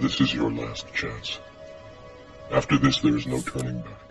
This is your last chance. After this, there is no turning back.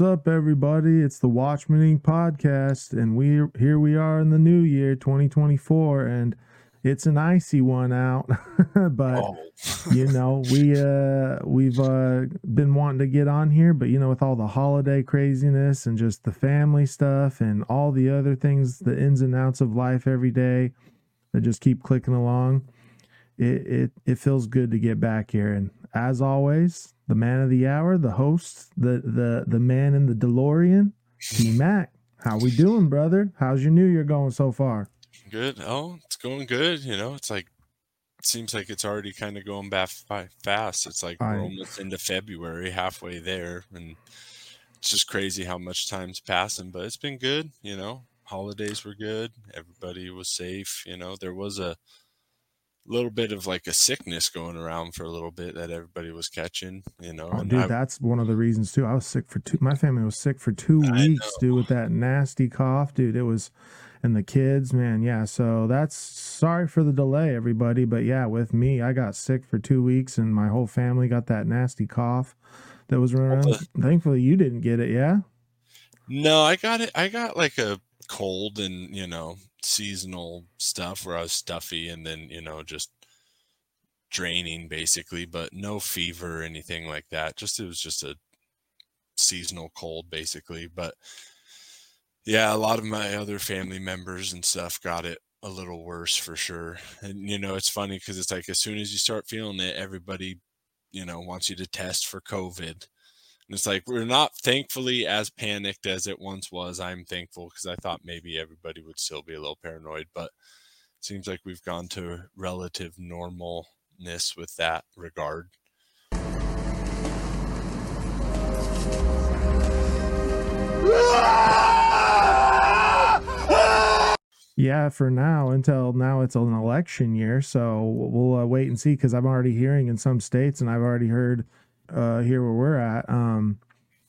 What's up, everybody? It's the Watchman Inc. podcast, and we here we are in the new year 2024, and it's an icy one out. but Oh, you know, we uh we've uh been wanting to get on here, but you know, with all the holiday craziness and just the family stuff and all the other things, the ins and outs of life every day that just keep clicking along, it it it feels good to get back here. And as always, the man of the hour, the host, the the the man in the DeLorean, T Mac. How we doing, brother? How's your new year going so far? good. Oh, it's going good. You know, it's like it seems like it's already kind of going back by fast. It's like I- we're almost into February, halfway there, and it's just crazy how much time's passing. But it's been good. You know, holidays were good. Everybody was safe. You know, there was a little bit of like a sickness going around for a little bit that everybody was catching. You know, Oh, and dude, I- that's one of the reasons too. I was sick for two. My family was sick for two I weeks, dude, with that nasty cough, dude. It was, and the kids, man, yeah. So that's sorry for the delay, everybody. But yeah, with me, I got sick for two weeks, and my whole family got that nasty cough that was running around. the- Thankfully, you didn't get it. Yeah. No, I got it. I got like a cold and you know seasonal stuff where I was stuffy and then you know just draining basically, but no fever or anything like that. Just it was just a seasonal cold basically. But yeah, a lot of my other family members and stuff got it a little worse for sure. And you know, it's funny because it's like as soon as you start feeling it, everybody you know wants you to test for COVID. And it's like we're not thankfully as panicked as it once was. I'm thankful because I thought maybe everybody would still be a little paranoid, but it seems like we've gone to relative normalness with that regard. Yeah, for now until now it's an election year, so we'll uh, wait and see. Because I'm already hearing in some states, and I've already heard uh, here where we're at, um,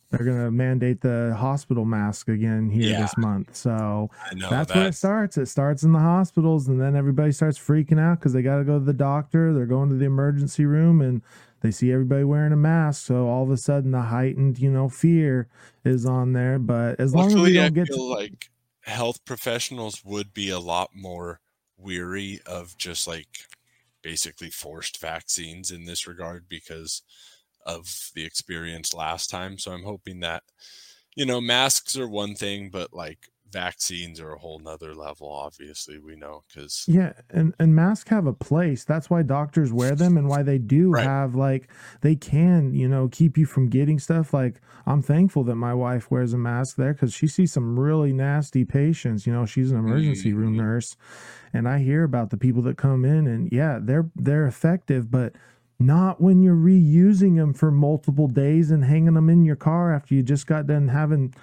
they're gonna mandate the hospital mask again here Yeah. this month. So I that's where it starts. It starts in the hospitals, and then everybody starts freaking out because they got to go to the doctor. They're going to the emergency room, and they see everybody wearing a mask. So all of a sudden, the heightened, you know, fear is on there. But as long as we don't get feel to, like health professionals would be a lot more weary of just like basically forced vaccines in this regard because of the experience last time. So I'm hoping that, you know, masks are one thing, but like vaccines are a whole nother level, obviously, we know, because Yeah, and and masks have a place. That's why doctors wear them and why they do Right. have like they can, you know, keep you from getting stuff. Like I'm thankful that my wife wears a mask there cuz she sees some really nasty patients, you know, she's an emergency room Mhm. nurse and I hear about the people that come in and yeah, they're they're effective, but not when you're reusing them for multiple days and hanging them in your car after you just got done having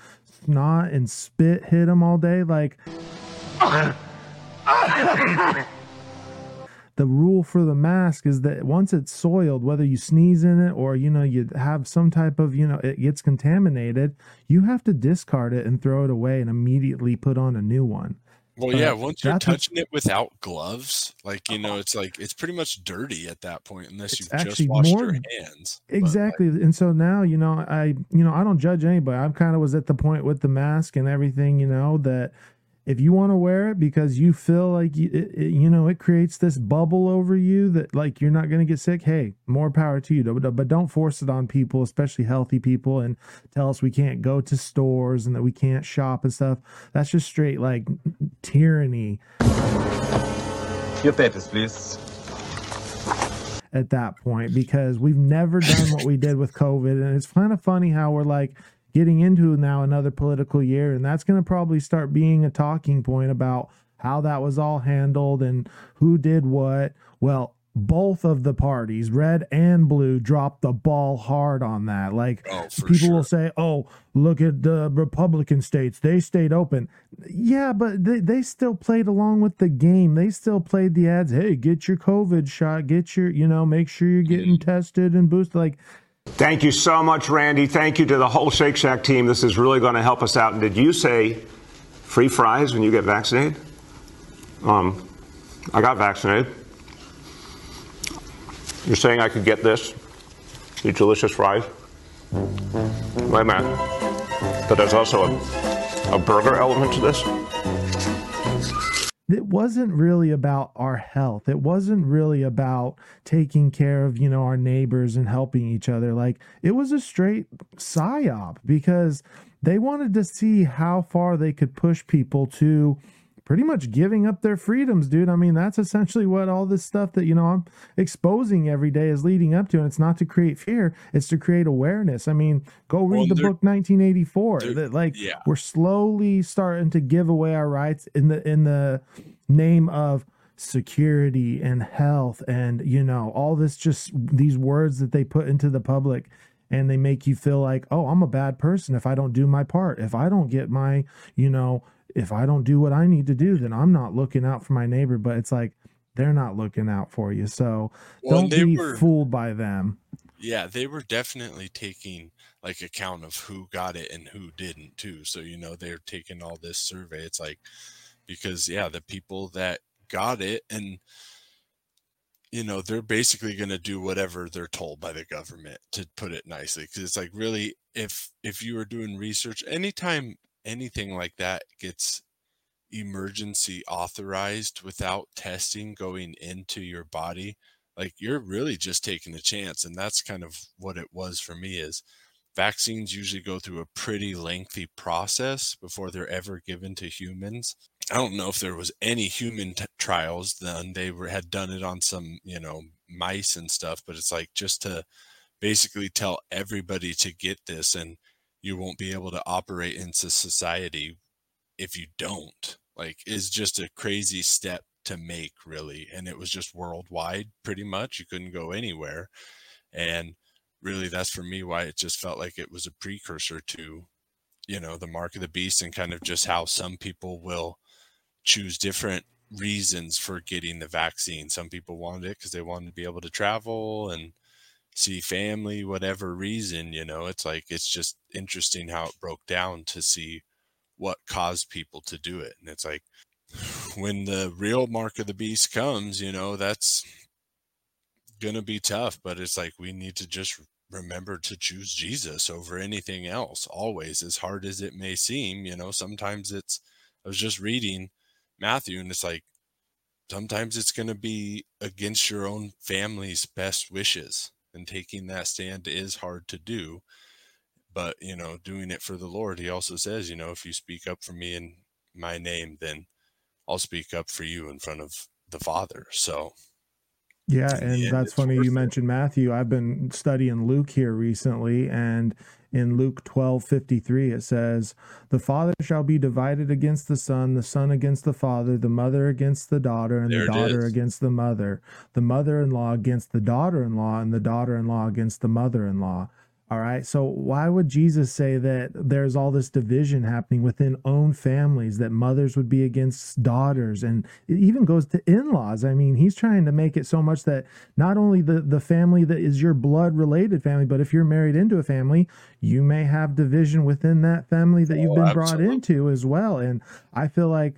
snot and spit hit them all day like the rule for the mask is that once it's soiled, whether you sneeze in it or you know you have some type of you know it gets contaminated, you have to discard it and throw it away and immediately put on a new one. Well, yeah, once you're touching it without gloves, like you know, it's like it's pretty much dirty at that point unless you've just washed more- your hands. But, like, Exactly. and so now, you know, I, you know, I don't judge anybody. I kind of was at the point with the mask and everything, you know, that if you want to wear it because you feel like, you, it, it- you know, it creates this bubble over you that like you're not going to get sick, hey, more power to you. But, but don't force it on people, especially healthy people, and tell us we can't go to stores and that we can't shop and stuff. That's just straight like tyranny Your papers, please. at that point because we've never done what we did with COVID. And it's kind of funny how we're like getting into now another political year, and that's going to probably start being a talking point about how that was all handled and who did what. Well, both of the parties, red and blue, dropped the ball hard on that. Like, Oh, people sure. will say, "Oh, look at the Republican states; they stayed open." Yeah, but they, they still played along with the game. They still played the ads. Hey, get your COVID shot. Get your, you know, make sure you're getting mm-hmm. tested and boosted. Like, Thank you so much, Randy. Thank you to the whole Shake Shack team. This is really going to help us out. And did you say free fries when you get vaccinated? Um, I got vaccinated. You're saying I could get this? These delicious fries? Wait a minute. But there's also a, a burger element to this? It wasn't really about our health. It wasn't really about taking care of, you know, our neighbors and helping each other. Like it was a straight psyop because they wanted to see how far they could push people to pretty much giving up their freedoms, dude. I mean, that's essentially what all this stuff that, you know, I'm exposing every day is leading up to. And it's not to create fear, it's to create awareness. I mean, go read Well, the book 1984. they're- That like yeah. we're slowly starting to give away our rights in the in the name of security and health and you know all this just these words that they put into the public and they make you feel like oh i'm a bad person if i don't do my part if i don't get my you know if i don't do what i need to do then i'm not looking out for my neighbor but it's like they're not looking out for you so Well, don't be were- fooled by them yeah, they were definitely taking like account of who got it and who didn't too. So you know they're taking all this survey. It's like because yeah, the people that got it and you know they're basically going to do whatever they're told by the government to put it nicely because it's like really if if you are doing research anytime anything like that gets emergency authorized without testing going into your body like you're really just taking a chance and that's kind of what it was for me is vaccines usually go through a pretty lengthy process before they're ever given to humans. I don't know if there was any human t- trials done they were, had done it on some you know mice and stuff but it's like just to basically tell everybody to get this and you won't be able to operate into society if you don't like is just a crazy step to make really and it was just worldwide pretty much you couldn't go anywhere and really that's for me why it just felt like it was a precursor to you know the mark of the beast and kind of just how some people will choose different reasons for getting the vaccine. Some people wanted it because they wanted to be able to travel and see family whatever reason you know it's like it's just interesting how it broke down to see what caused people to do it and it's like when the real mark of the beast comes you know that's gonna be tough but it's like we need to just remember to choose jesus over anything else always as hard as it may seem you know sometimes it's i was just reading matthew and it's like sometimes it's going to be against your own family's best wishes and taking that stand is hard to do but you know doing it for the lord he also says you know if you speak up for me in my name then i'll speak up for you in front of the father so Yeah, and end, that's funny you it. mentioned Matthew. I've been studying Luke here recently, and in Luke twelve fifty three it says, The father shall be divided against the son, the son against the father, the mother against the daughter, and There the daughter is. against the mother, the mother in law against the daughter in law, and the daughter in law against the mother in law. All right. So why would Jesus say that there's all this division happening within own families, that mothers would be against daughters, and it even goes to in-laws? I mean, he's trying to make it so much that not only the, the family that is your blood related family, but if you're married into a family, you may have division within that family that you've Oh, been brought into as well. And I feel like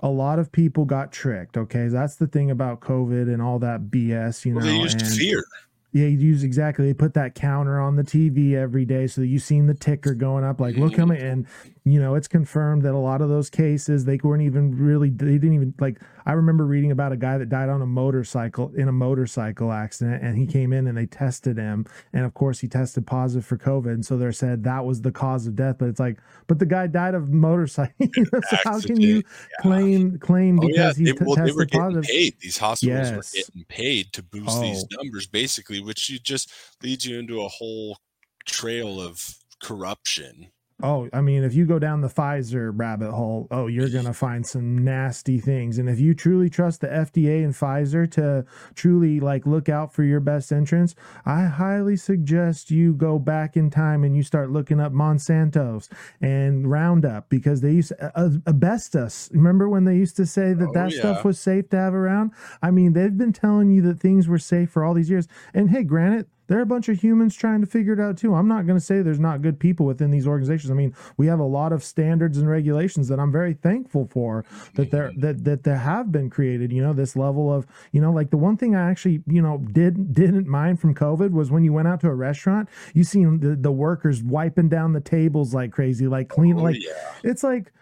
a lot of people got tricked. Okay. That's the thing about COVID and all that BS, you Well, know. they used and- fear. Yeah, you use exactly. They put that counter on the TV every day, so that you seen the ticker going up. Like, look how many, and you know, it's confirmed that a lot of those cases they weren't even really. They didn't even like. I remember reading about a guy that died on a motorcycle in a motorcycle accident, and he came in and they tested him, and of course he tested positive for COVID, and so they said that was the cause of death. But it's like, but the guy died of motorcycle. so how can you claim claim Oh yeah, because they, he t- well, they were tested getting positive? paid. These hospitals Yes. were getting paid to boost these Oh. numbers, basically, which you just leads you into a whole trail of corruption. Oh, I mean, if you go down the Pfizer rabbit hole, oh, you're going to find some nasty things. And if you truly trust the FDA and Pfizer to truly like look out for your best entrance, I highly suggest you go back in time and you start looking up Monsanto's and Roundup because they used uh, asbestos. Remember when they used to say that Oh, that yeah. stuff was safe to have around? I mean, they've been telling you that things were safe for all these years. And hey, granted, there are a bunch of humans trying to figure it out too. I'm not going to say there's not good people within these organizations. I mean, we have a lot of standards and regulations that I'm very thankful for that there mm-hmm. that that there have been created. You know, this level of you know, like the one thing I actually you know did didn't mind from COVID was when you went out to a restaurant, you seen the the workers wiping down the tables like crazy, like clean, Oh, like yeah. it's like.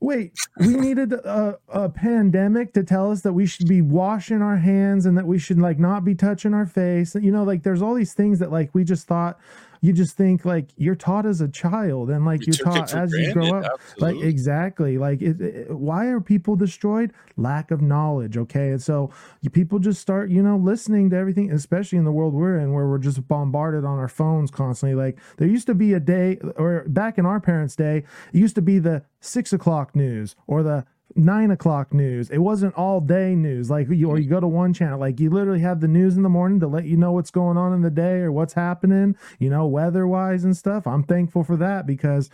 Wait, we needed a, a pandemic to tell us that we should be washing our hands and that we should like not be touching our face. You know, like there's all these things that like we just thought you just think like you're taught as a child and like We you're taught as you grow granted, up. Like exactly. Like it, it- why are people destroyed? Lack of knowledge, okay? And so you, people just start, you know, listening to everything, especially in the world we're in where we're just bombarded on our phones constantly. Like there used to be a day or back in our parents' day, it used to be the six o'clock news or the nine o'clock news. It wasn't all day news. Like you or you go to one channel, like you literally have the news in the morning to let you know what's going on in the day or what's happening, you know, weather wise and stuff. I'm thankful for that because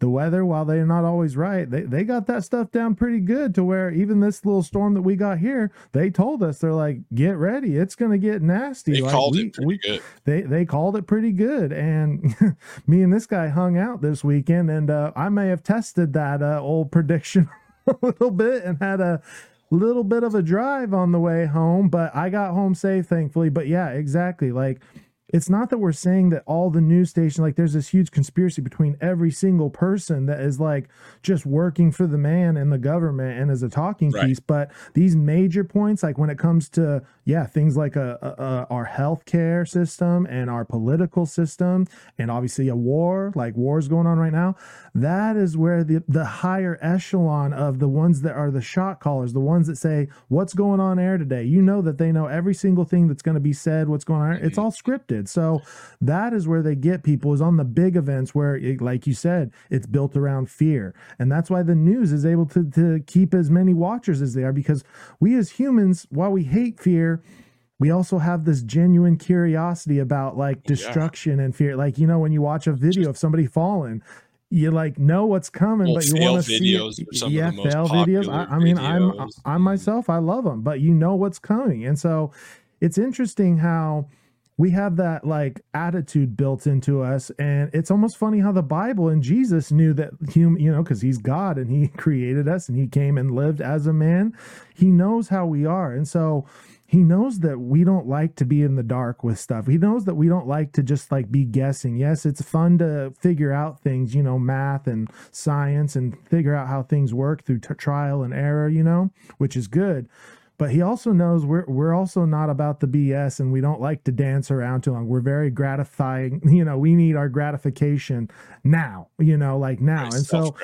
the weather, while they're not always right, they, they got that stuff down pretty good to where even this little storm that we got here, they told us they're like, get ready, it's gonna get nasty. They Like, called we- it pretty we- good. they they called it pretty good and me and this guy hung out this weekend and uh, i may have tested that uh, old prediction a little bit and had a little bit of a drive on the way home but i got home safe thankfully. But yeah exactly. Like it's not that we're saying that all the news stations like there's this huge conspiracy between every single person that is like just working for the man and the government and as a talking Right. piece but these major points like when it comes to yeah things like a, a, a our healthcare system and our political system and obviously a war like wars going on right now that is where the the higher echelon of the ones that are the shot callers the ones that say what's going on air today? You know that they know every single thing that's going to be said what's going on it's mm-hmm. all scripted so that is where they get people is on the big events where it, like you said it's built around fear and that's why the news is able to to keep as many watchers as they are because we as humans while we hate fear we also have this genuine curiosity about like Yeah. destruction and fear like you know when you watch a video of somebody falling you like know what's coming Well, but you want to see videos it. are some of yeah fail videos I, I mean i'm videos. i myself i love them but you know what's coming and so it's interesting how we have that like attitude built into us and it's almost funny how the bible and jesus knew that human you know because he's god and he created us and he came and lived as a man. He knows how we are and so he knows that we don't like to be in the dark with stuff. He knows that we don't like to just like be guessing. Yes it's fun to figure out things you know math and science and figure out how things work through t- trial and error you know which is good but he also knows we're we're also not about the BS and we don't like to dance around too long. We're very gratifying, you know, we need our gratification now, you know, like now. and so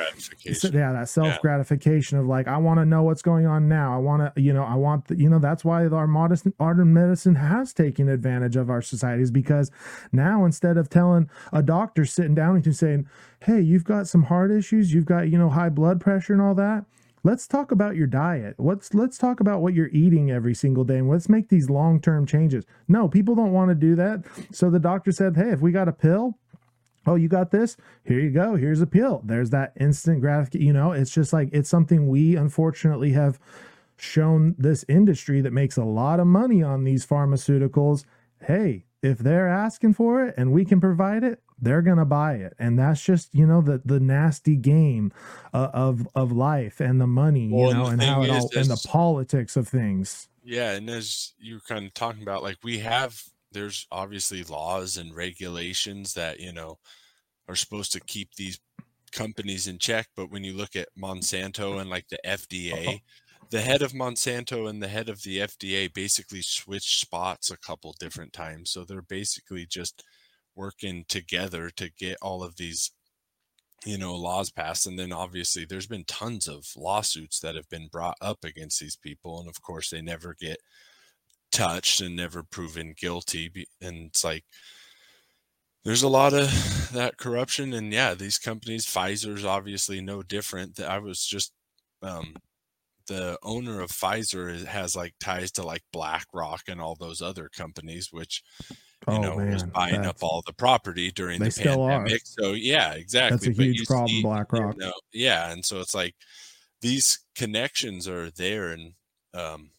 so, yeah, that self gratification of like, I want to know what's going on now. I want to, you know, I want, the, you know, that's why our modern art and medicine has taken advantage of our societies because now instead of telling a doctor sitting down you saying, hey, you've got some heart issues, you've got, you know, high blood pressure and all that. Let's talk about your diet. Let's let's talk about what you're eating every single day and let's make these long-term changes. No, people don't want to do that. So the doctor said, "Hey, if we got a pill, oh you got this here you go here's a pill there's that instant gratification you know it's just like it's something we unfortunately have shown this industry that makes a lot of money on these pharmaceuticals hey if they're asking for it and we can provide it they're gonna buy it and that's just you know the the nasty game uh, of of life and the money Well, you and know the and how it all and the politics of things Yeah, and as you were kind of talking about, like we have, there's obviously laws and regulations that you know are supposed to keep these companies in check. But when you look at Monsanto and like the FDA, the head of Monsanto and the head of the FDA basically switched spots a couple different times. So they're basically just working together to get all of these you know laws passed and then obviously there's been tons of lawsuits that have been brought up against these people and of course they never get touched and never proven guilty and it's like there's a lot of that corruption and yeah these companies pfizer's obviously no different i was just um the owner of pfizer has like ties to like blackrock and all those other companies which you oh know was man buying up all the property during the pandemic so yeah exactly that's a but huge you problem see- blackrock. no, yeah, and so it's like these connections are there, and um,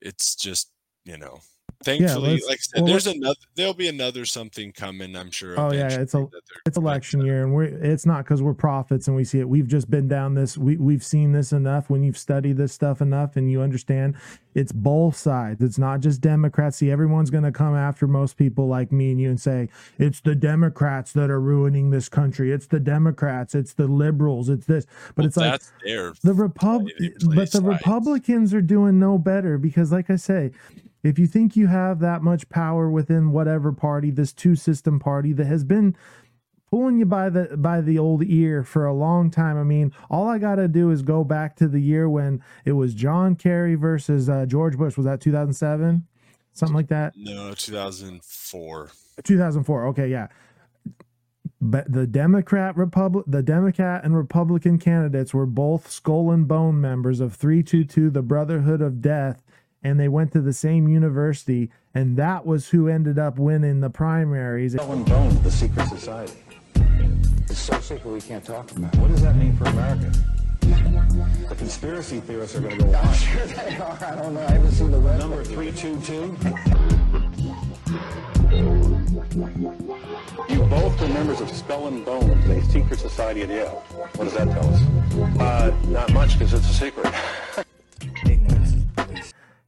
it's just you know, thankfully, let's- like I said, well, there's another. There'll be another something coming. I'm sure. Oh, yeah, it's a- it's election year and we're it's not because we're prophets and we see it we've just been down this we, we've seen this enough when you've studied this stuff enough and you understand it's both sides it's not just democrats see everyone's going to come after most people like me and you and say it's the democrats that are ruining this country it's the democrats it's the liberals it's this but Well, it's like the repub Right, they play but the republicans are doing no better because like i say if you think you have that much power within whatever party this two system party that has been pulling you by the by the old ear for a long time i mean all i got to do is go back to the year when it was john kerry versus uh, george bush. Was that 2007 something like that? No 2004. 2004 okay yeah. But the democrat republic the democrat and republican candidates were both skull and bone members of 322 the brotherhood of death and they went to the same university and that was who ended up winning the primaries Skull and Bone, the secret society. It's so secret we can't talk about. it. What does that mean for America? The conspiracy theorists are going to go on. sure they are. I don't know. I haven't seen the rest. Number 322. You both are members of Skull and Bones, a secret society at Yale. What does that tell us? Uh, not much, because it's a secret.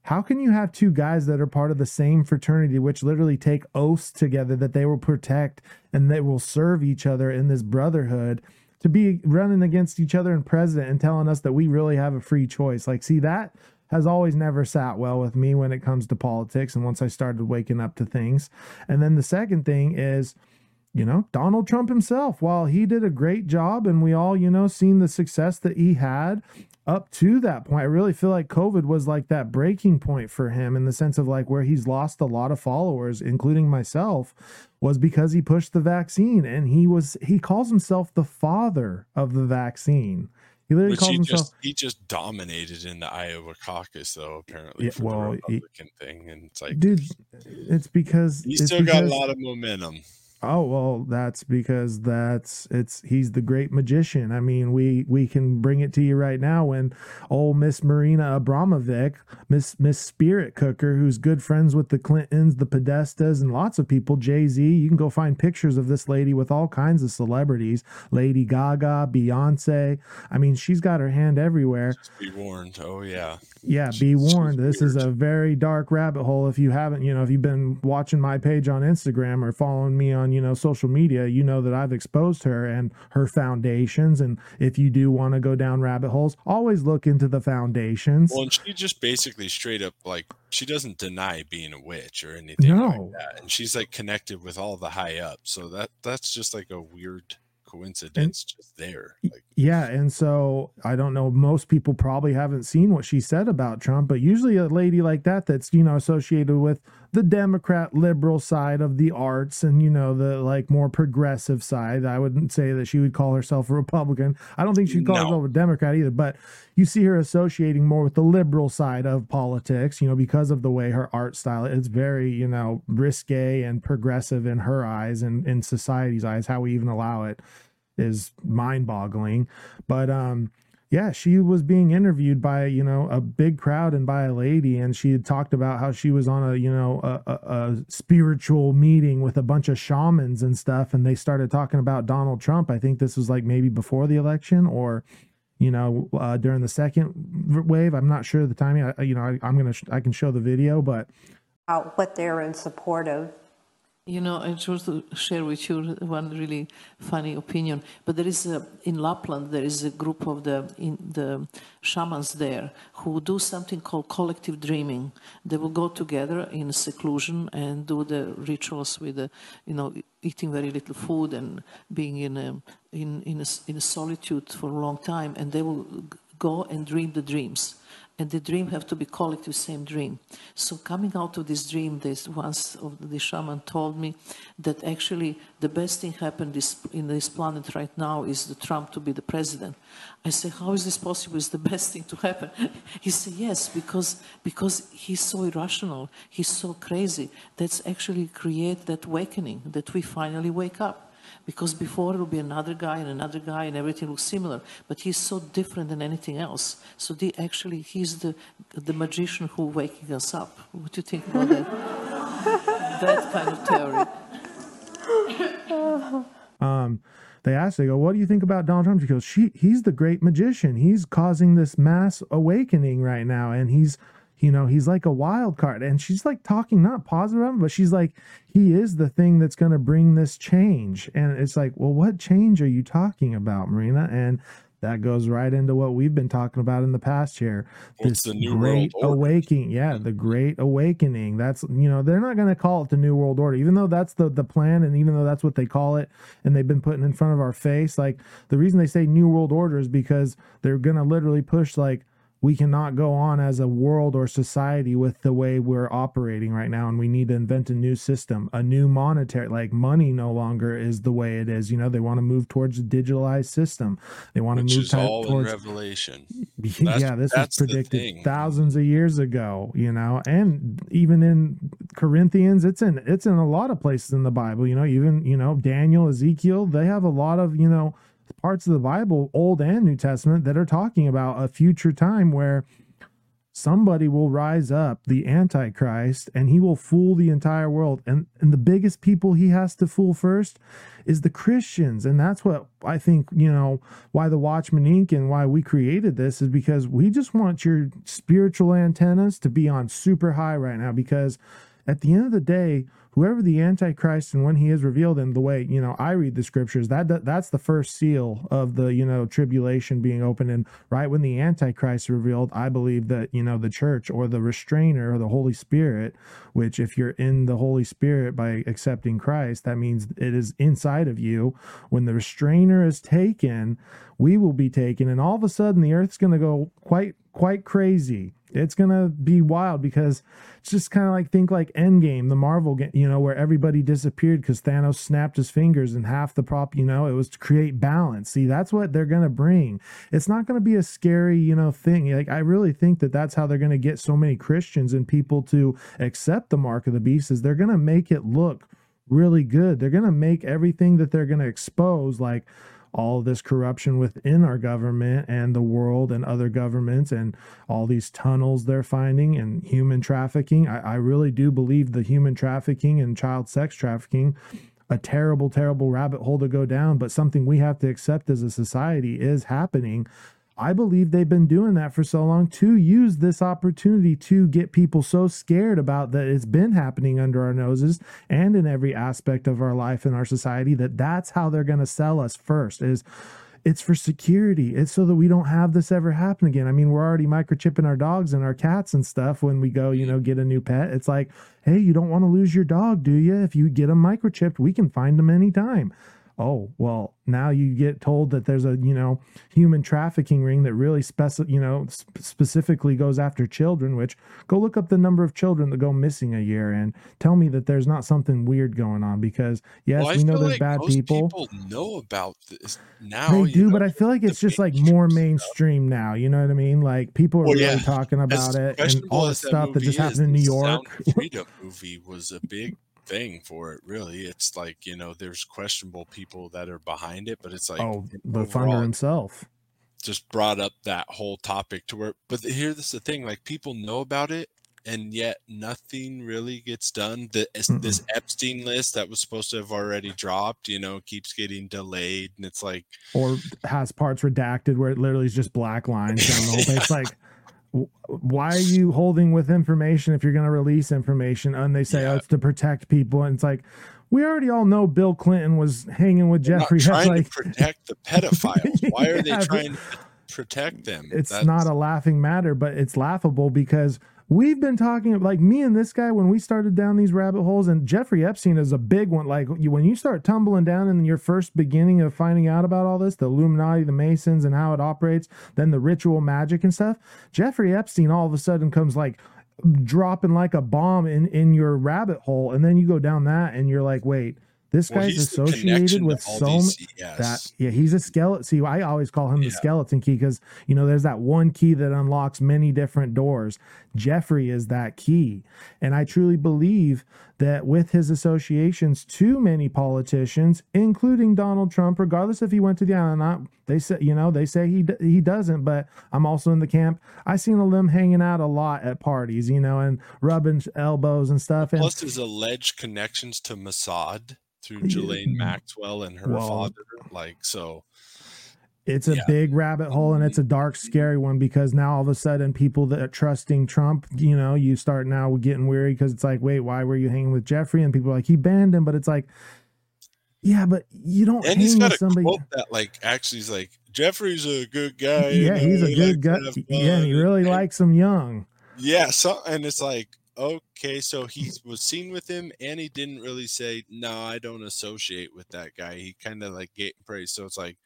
How can you have two guys that are part of the same fraternity, which literally take oaths together that they will protect and they will serve each other in this brotherhood, to be running against each other in president and telling us that we really have a free choice? Like, see, that has always never sat well with me when it comes to politics. And once I started waking up to things. And then the second thing is, you know, Donald Trump himself, while he did a great job and we all, you know, seen the success that he had up to that point, I really feel like COVID was like that breaking point for him in the sense of like where he's lost a lot of followers, including myself, was because he pushed the vaccine and he was, he calls himself the father of the vaccine. He literally Which calls he himself. just he just dominated in the Iowa caucus, though apparently Yeah, for well, the he- Republican thing, and it's like Dude, it's because it's still got a lot of momentum. Oh well, that's because that's it's he's the great magician. I mean, we we can bring it to you right now when old Miss Marina Abramovic, Miss Miss Spirit Cooker, who's good friends with the Clintons, the Podestas, and lots of people. Jay Z, you can go find pictures of this lady with all kinds of celebrities, Lady Gaga, Beyonce. I mean, she's got her hand everywhere. Just be warned. Oh yeah, Yeah, She's- be warned. This is a very dark rabbit hole. If you haven't, you know, if you've been watching my page on Instagram or following me on, you know, social media, you know that I've exposed her and her foundations. And if you do want to go down rabbit holes, always look into the foundations. Well, and she just basically straight up like she doesn't deny being a witch or anything No. like that, and she's like connected with all the high ups. So that that's just like a weird coincidence just there. Like Yeah, and so I don't know. Most people probably haven't seen what she said about Trump, but usually a lady like that, that's you know associated with the Democrat liberal side of the arts and you know the like more progressive side. I wouldn't say that she would call herself a Republican. I don't think she'd call No. herself a Democrat either, but you see her associating more with the liberal side of politics, you know, because of the way her art style is very, you know, risque and progressive in her eyes and in society's eyes, how we even allow it is mind-boggling. But um yeah, she was being interviewed by, you know, a big crowd and by a lady, and she had talked about how she was on a, you know, a, a, a spiritual meeting with a bunch of shamans and stuff, and they started talking about Donald Trump. I think this was like maybe before the election or, you know, uh, during the second wave. I'm not sure the timing. I, you know, I, I'm gonna, sh- I can show the video, but About what they're in support of. You know, I just to share with you one really funny opinion. But there is a, in Lapland there is a group of the the shamans there who do something called collective dreaming. They will go together in seclusion and do the rituals with the, you know, eating very little food and being in a in in a, in a solitude for a long time, and they will go and dream the dreams and the dream have to be collective same dream. So coming out of this dream this once the shaman told me that actually the best thing happened this, in this planet right now is the trump to be the president. I say how is this possible? Is the best thing to happen. He said yes because because he's so irrational. He's so crazy. That's actually create that awakening that we finally wake up because before it will be another guy and another guy and everything looks similar. But he's so different than anything else. So the actually he's the the magician who waking us up. What do you think about that? That kind of theory. Um, they asked, they go, "What do you think about Donald Trump?" She goes, "She, he's the great magician. He's causing this mass awakening right now, and he's, you know, he's like a wild card." And she's like talking not positive, him, but she's like, "He is the thing that's going to bring this change." And it's like, well, what change are you talking about, Marina? And that goes right into what we've been talking about in the past here. Well, it's this New great awakening. Yeah, the great awakening. That's you know, they're not going to call it the New World Order, even though that's the the plan, and even though that's what they call it, and they've been putting in front of our face. Like the reason they say New World Order is because they're going to literally push like we cannot go on as a world or society with the way we're operating right now and we need to invent a new system a new monetary like money no longer is the way it is. You know they want to move towards a digitalized system. They want which to move is all towards Revelation. yeah, this was predicted thousands of years ago, you know, and even in Corinthians, it's in it's in a lot of places in the Bible, you know, even you know Daniel, Ezekiel, they have a lot of you know parts of the Bible, Old and New Testament, that are talking about a future time where somebody will rise up, the Antichrist, and he will fool the entire world. And and the biggest people he has to fool first is the Christians. And that's what I think, you know, why the Watchman Inc. and why we created this is because we just want your spiritual antennas to be on super high right now. Because at the end of the day, whoever the antichrist and when he is revealed in the way you know i read the scriptures that that- that's the first seal of the you know tribulation being opened. And right when the antichrist is revealed i believe that you know the church or the restrainer or the holy spirit which if you're in the holy spirit by accepting christ that means it is inside of you. When the restrainer is taken we will be taken and all of a sudden the earth's going to go quite quite crazy it's gonna be wild because it's just kind of like think like Endgame, the Marvel game, you know, where everybody disappeared because Thanos snapped his fingers and half the prop, you know, it was to create balance. See, that's what they're gonna bring. It's not gonna be a scary, you know, thing. Like I really think that that's how they're gonna get so many Christians and people to accept the mark of the beast. Is they're gonna make it look really good. They're gonna make everything that they're gonna expose like all this corruption within our government and the world and other governments and all these tunnels they're finding and human trafficking. I, I really do believe the human trafficking and child sex trafficking a terrible, terrible rabbit hole to go down, but something we have to accept as a society is happening. I believe they've been doing that for so long to use this opportunity to get people so scared about that it's been happening under our noses and in every aspect of our life and our society that that's how they're going to sell us first is it's for security. It's so that we don't have this ever happen again. I mean, we're already microchipping our dogs and our cats and stuff when we go, you know, get a new pet. It's like, hey, you don't want to lose your dog, do you? If you get them microchipped, we can find them anytime. Oh well now you get told that there's a you know human trafficking ring that really speci- you know sp- specifically goes after children which go look up the number of children that go missing a year and tell me that there's not something weird going on because yes Well, we know there's like bad most people know about this now. they do know, but i feel like it's just like more mainstream now you know what i mean like people are Well, really yeah. talking about As it and all the stuff that just is, happened in new york Freedom movie was a big thing for it. Really, it's like you know, there's questionable people that are behind it, but it's like oh the thunder himself just brought up that whole topic to where. But here, here's the thing: like people know about it, and yet nothing really gets done. The, this Epstein list that was supposed to have already dropped, you know, keeps getting delayed, and it's like or has parts redacted where it literally is just black lines down the whole thing. It's like, why are you holding with information if you're going to release information? And they say, oh, it's to protect people. And it's like, we already all know Bill Clinton was hanging with They're Jeffrey. Trying like, to protect the pedophiles. Why are they trying to protect them? it's That's- not a laughing matter, but it's laughable because we've been talking like me and this guy when we started down these rabbit holes, and Jeffrey Epstein is a big one. Like when you start tumbling down in your first beginning of finding out about all this, the Illuminati, the Masons, and how it operates, then the ritual magic and stuff. Jeffrey Epstein all of a sudden comes like dropping like a bomb in in your rabbit hole, and then you go down that, and you're like, wait. This Well, guy's associated with so these- many yes. that yeah, he's a skeleton. See, I always call him the skeleton key because you know there's that one key that unlocks many different doors. Jeffrey is that key, and I truly believe that with his associations to many politicians, including Donald Trump, regardless if he went to the island or not, they say you know they say he he doesn't, but I'm also in the camp. I seen them hanging out a lot at parties, you know, and rubbing elbows and stuff. And Plus his alleged connections to Mossad through Ghislaine Maxwell and her Well, father. Like so It's a Yeah. big rabbit hole and it's a dark, scary one because now all of a sudden people that are trusting Trump, you know, you start now getting weary because it's like, wait, why were you hanging with Jeffrey? And people are like, he banned him, but it's like, yeah, but you don't and he's got a somebody. quote that like actually is like Jeffrey's a good guy. Yeah, he's a good guy. likes to have Yeah, and he really and- likes him young. Yeah, so and it's like okay, so he was seen with him, and he didn't really say no. I don't associate with that guy. He kind of like gave praise. So it's like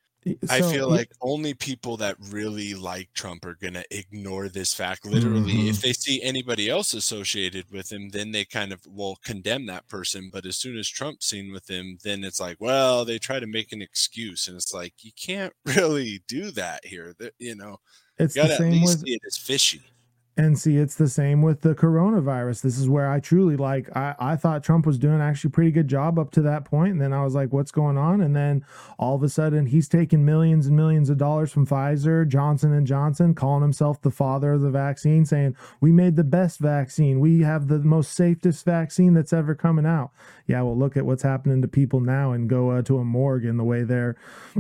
I feel like only people that really like Trump are gonna ignore this fact. Literally, Mhm. if they see anybody else associated with him, then they kind of will condemn that person. But as soon as Trump's seen with him, then it's like, well, they try to make an excuse, and it's like you can't really do that here. You know, It's you gotta at same least with- see it as fishy. And see, it's the same with the coronavirus. This is where I truly like. I, I thought Trump was doing actually pretty good job up to that point, and then I was like, "What's going on?" And then all of a sudden, he's taking millions and millions of dollars from Pfizer, Johnson and Johnson, calling himself the father of the vaccine, saying we made the best vaccine, we have the most safest vaccine that's ever coming out. Yeah, well, look at what's happening to people now, and go uh, to a morgue and the way they're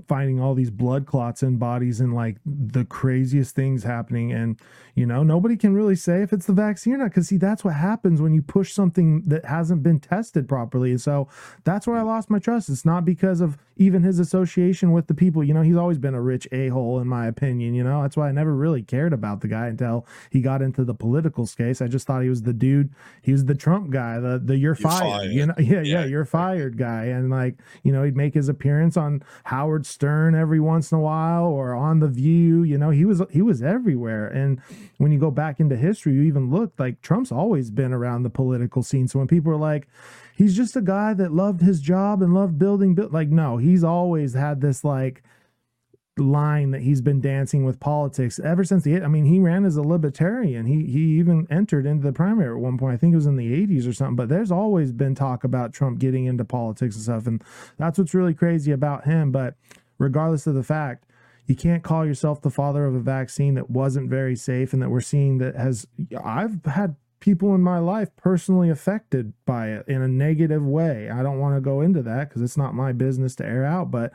finding all these blood clots in bodies and like the craziest things happening. And you know, nobody can really say if it's the vaccine or not, because see, that's what happens when you push something that hasn't been tested properly. So that's where I lost my trust. It's not because of even his association with the people. You know, he's always been a rich a hole, in my opinion. You know, that's why I never really cared about the guy until he got into the political space. I just thought he was the dude. He was the Trump guy, the the you're, fired. You know, yeah, yeah, you're fired guy. And like, you know, he'd make his appearance on Howard Stern every once in a while or on The View. You know, he was he was everywhere. And when you go back into history, you even look like Trump's always been around the political scene. So when people are like, he's just a guy that loved his job and loved building, build, like, no, he's always had this like line that he's been dancing with politics ever since the I mean he ran as a libertarian. He he even entered into the primary at one point. I think it was in the 80s or something but there's always been talk about Trump getting into politics and stuff and that's what's really crazy about him. But regardless of the fact you can't call yourself the father of a vaccine that wasn't very safe and that we're seeing that has I've had people in my life personally affected by it in a negative way. I don't want to go into that because it's not my business to air out, but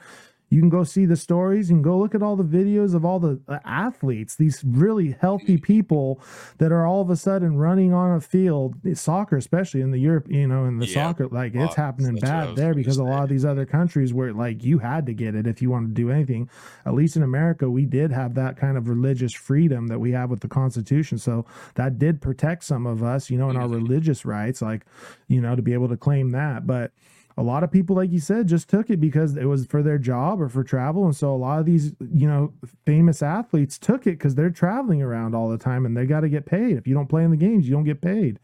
you can go see the stories and go look at all the videos of all the uh, athletes, these really healthy mm. people that are all of a sudden running on a field, eh, soccer, especially in the Europe, you know, in the Yeah, soccer, like it's happening That's what I bad there because a lot of these other countries where like you had to get it if you wanted to do anything. At least in America, we did have that kind of religious freedom that we have with the Constitution. So that did protect some of us, you know, in our mm. religious rights, like, you know, to be able to claim that. But a lot of people, like you said, just took it because it was for their job or for travel. And so a lot of these, you know, famous athletes took it because they're traveling around all the time and they got to get paid. If you don't play in the games, you don't get paid.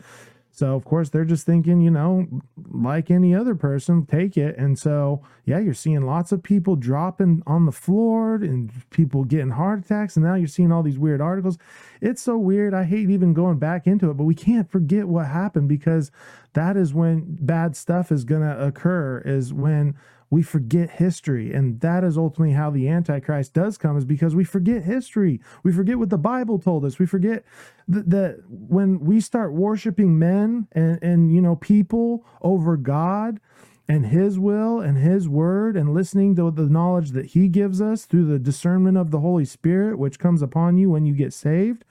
So of course they're just thinking, you know, like any other person, take it. And so yeah, you're seeing lots of people dropping on the floor and people getting heart attacks. And now you're seeing all these weird articles. It's so weird. I hate even going back into it, but we can't forget what happened because that is when bad stuff is gonna occur, is when we forget history. And that is ultimately how the antichrist does come is because we forget history. We forget what the bible told us. We forget that, when we start worshiping men and and you know people over god and his will and his word and listening to the knowledge that he gives us through the discernment of the holy spirit which comes upon you when you get saved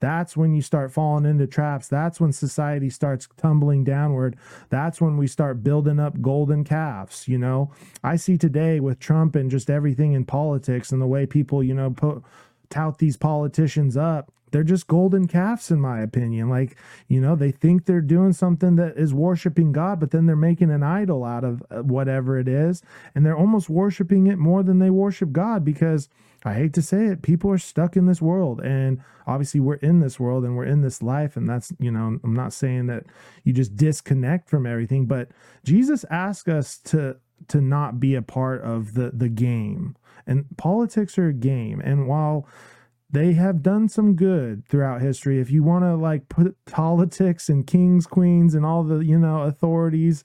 that's when you start falling into traps. That's when society starts tumbling downward. That's when we start building up golden calves. You know, I see today with Trump and just everything in politics and the way people, you know, tout these politicians up. They're just golden calves, in my opinion. Like, you know, they think they're doing something that is worshiping God, but then they're making an idol out of uh, whatever it is. And they're almost worshiping it more than they worship God because I hate to say it, people are stuck in this world. And obviously, we're in this world and we're in this life. And that's, you know, I'm not saying that you just disconnect from everything, but Jesus asked us to to not be a part of the the game. And politics are a game. And while they have done some good throughout history, if you want to like put politics and kings, queens, and all the, you know, authorities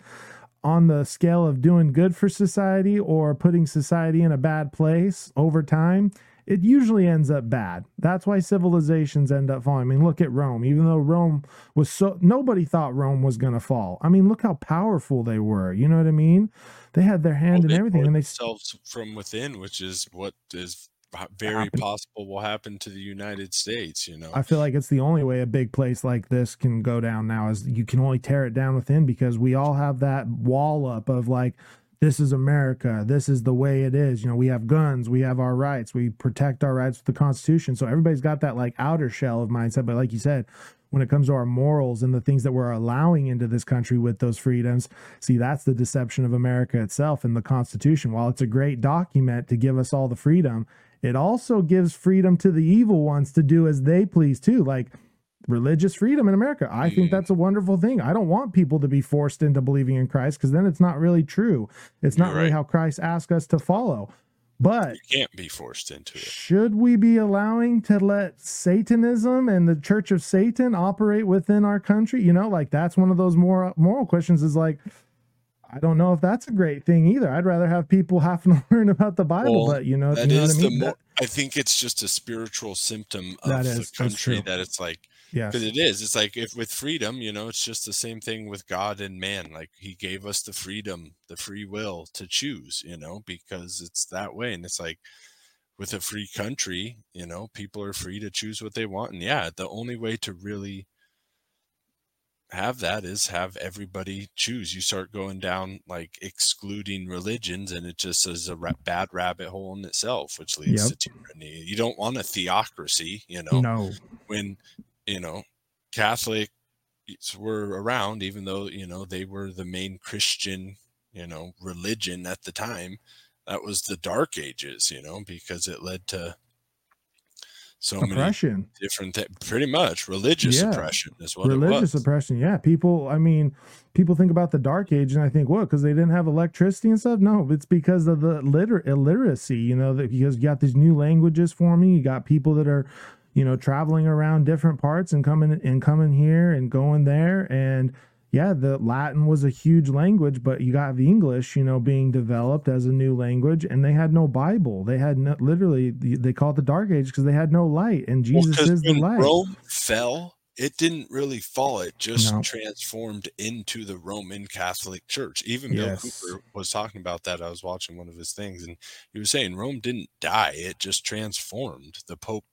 on the scale of doing good for society or putting society in a bad place over time, it usually ends up bad. That's why civilizations end up falling. I mean, look at Rome. Even though Rome was so, nobody thought Rome was going to fall. I mean, look how powerful they were. You know what I mean? They had their hand Well, in everything, and they themselves from within, which is what is very possible will happen to the United States. You know, I feel like it's the only way a big place like this can go down now is you can only tear it down within because we all have that wall up of like this is America, this is the way it is. You know, we have guns, we have our rights, we protect our rights with the Constitution. So everybody's got that like outer shell of mindset, but like you said, when it comes to our morals and the things that we're allowing into this country with those freedoms, see that's the deception of America itself and the Constitution. While it's a great document to give us all the freedom, it also gives freedom to the evil ones to do as they please too. Like religious freedom in America. I think that's a wonderful thing. I don't want people to be forced into believing in Christ because then it's not really true. It's not You're really right. how Christ asked us to follow. But you can't be forced into it. should we be allowing to let Satanism and the Church of Satan operate within our country? You know, like that's one of those more moral questions is like, I don't know if that's a great thing either. I'd rather have people having to learn about the Bible, Well, but you know, that you know is I mean? the. Mo- I think it's just a spiritual symptom of That the is- country that it's like yeah, because it is. It's like if with freedom, you know, it's just the same thing with God and man. Like He gave us the freedom, the free will to choose. You know, because it's that way, and it's like with a free country, you know, people are free to choose what they want, and yeah, the only way to really have that is have everybody choose. You start going down like excluding religions, and it just is a ra- bad rabbit hole in itself, which leads Yep. to tyranny. You don't want a theocracy, you know. No. When you know Catholics were around, even though you know they were the main Christian, you know, religion at the time. That was the Dark Ages, you know, because it led to so Oppression. many different, th- pretty much religious Yeah. oppression is what it religious oppression yeah people i mean people think about the dark age and i think what because they didn't have electricity and stuff no it's because of the liter- illiteracy you know that because you got these new languages forming you got people that are you know traveling around different parts and coming and coming here and going there and yeah the latin was a huge language but you got the english you know being developed as a new language and they had no bible they had no, literally they called it the dark age because they had no light and Well, is the light Rome fell, it didn't really fall. It just No. transformed into the Roman Catholic Church. Even Yes. Bill Cooper was talking about that. I was watching one of his things, and he was saying Rome didn't die; it just transformed. The Pope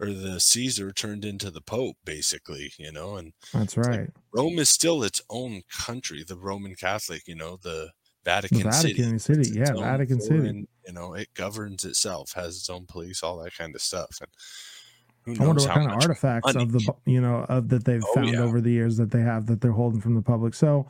or the Caesar turned into the Pope, basically. You know, and that's it's like right Rome is still its own country. The Roman Catholic, you know, the the Vatican, City. vatican city, its yeah vatican city foreign- You know, it governs itself, has its own police, all that kind of stuff. And who I wonder what how kind of artifacts money of the you know of that they've Oh, found yeah. over the years that they have that they're holding from the public. So,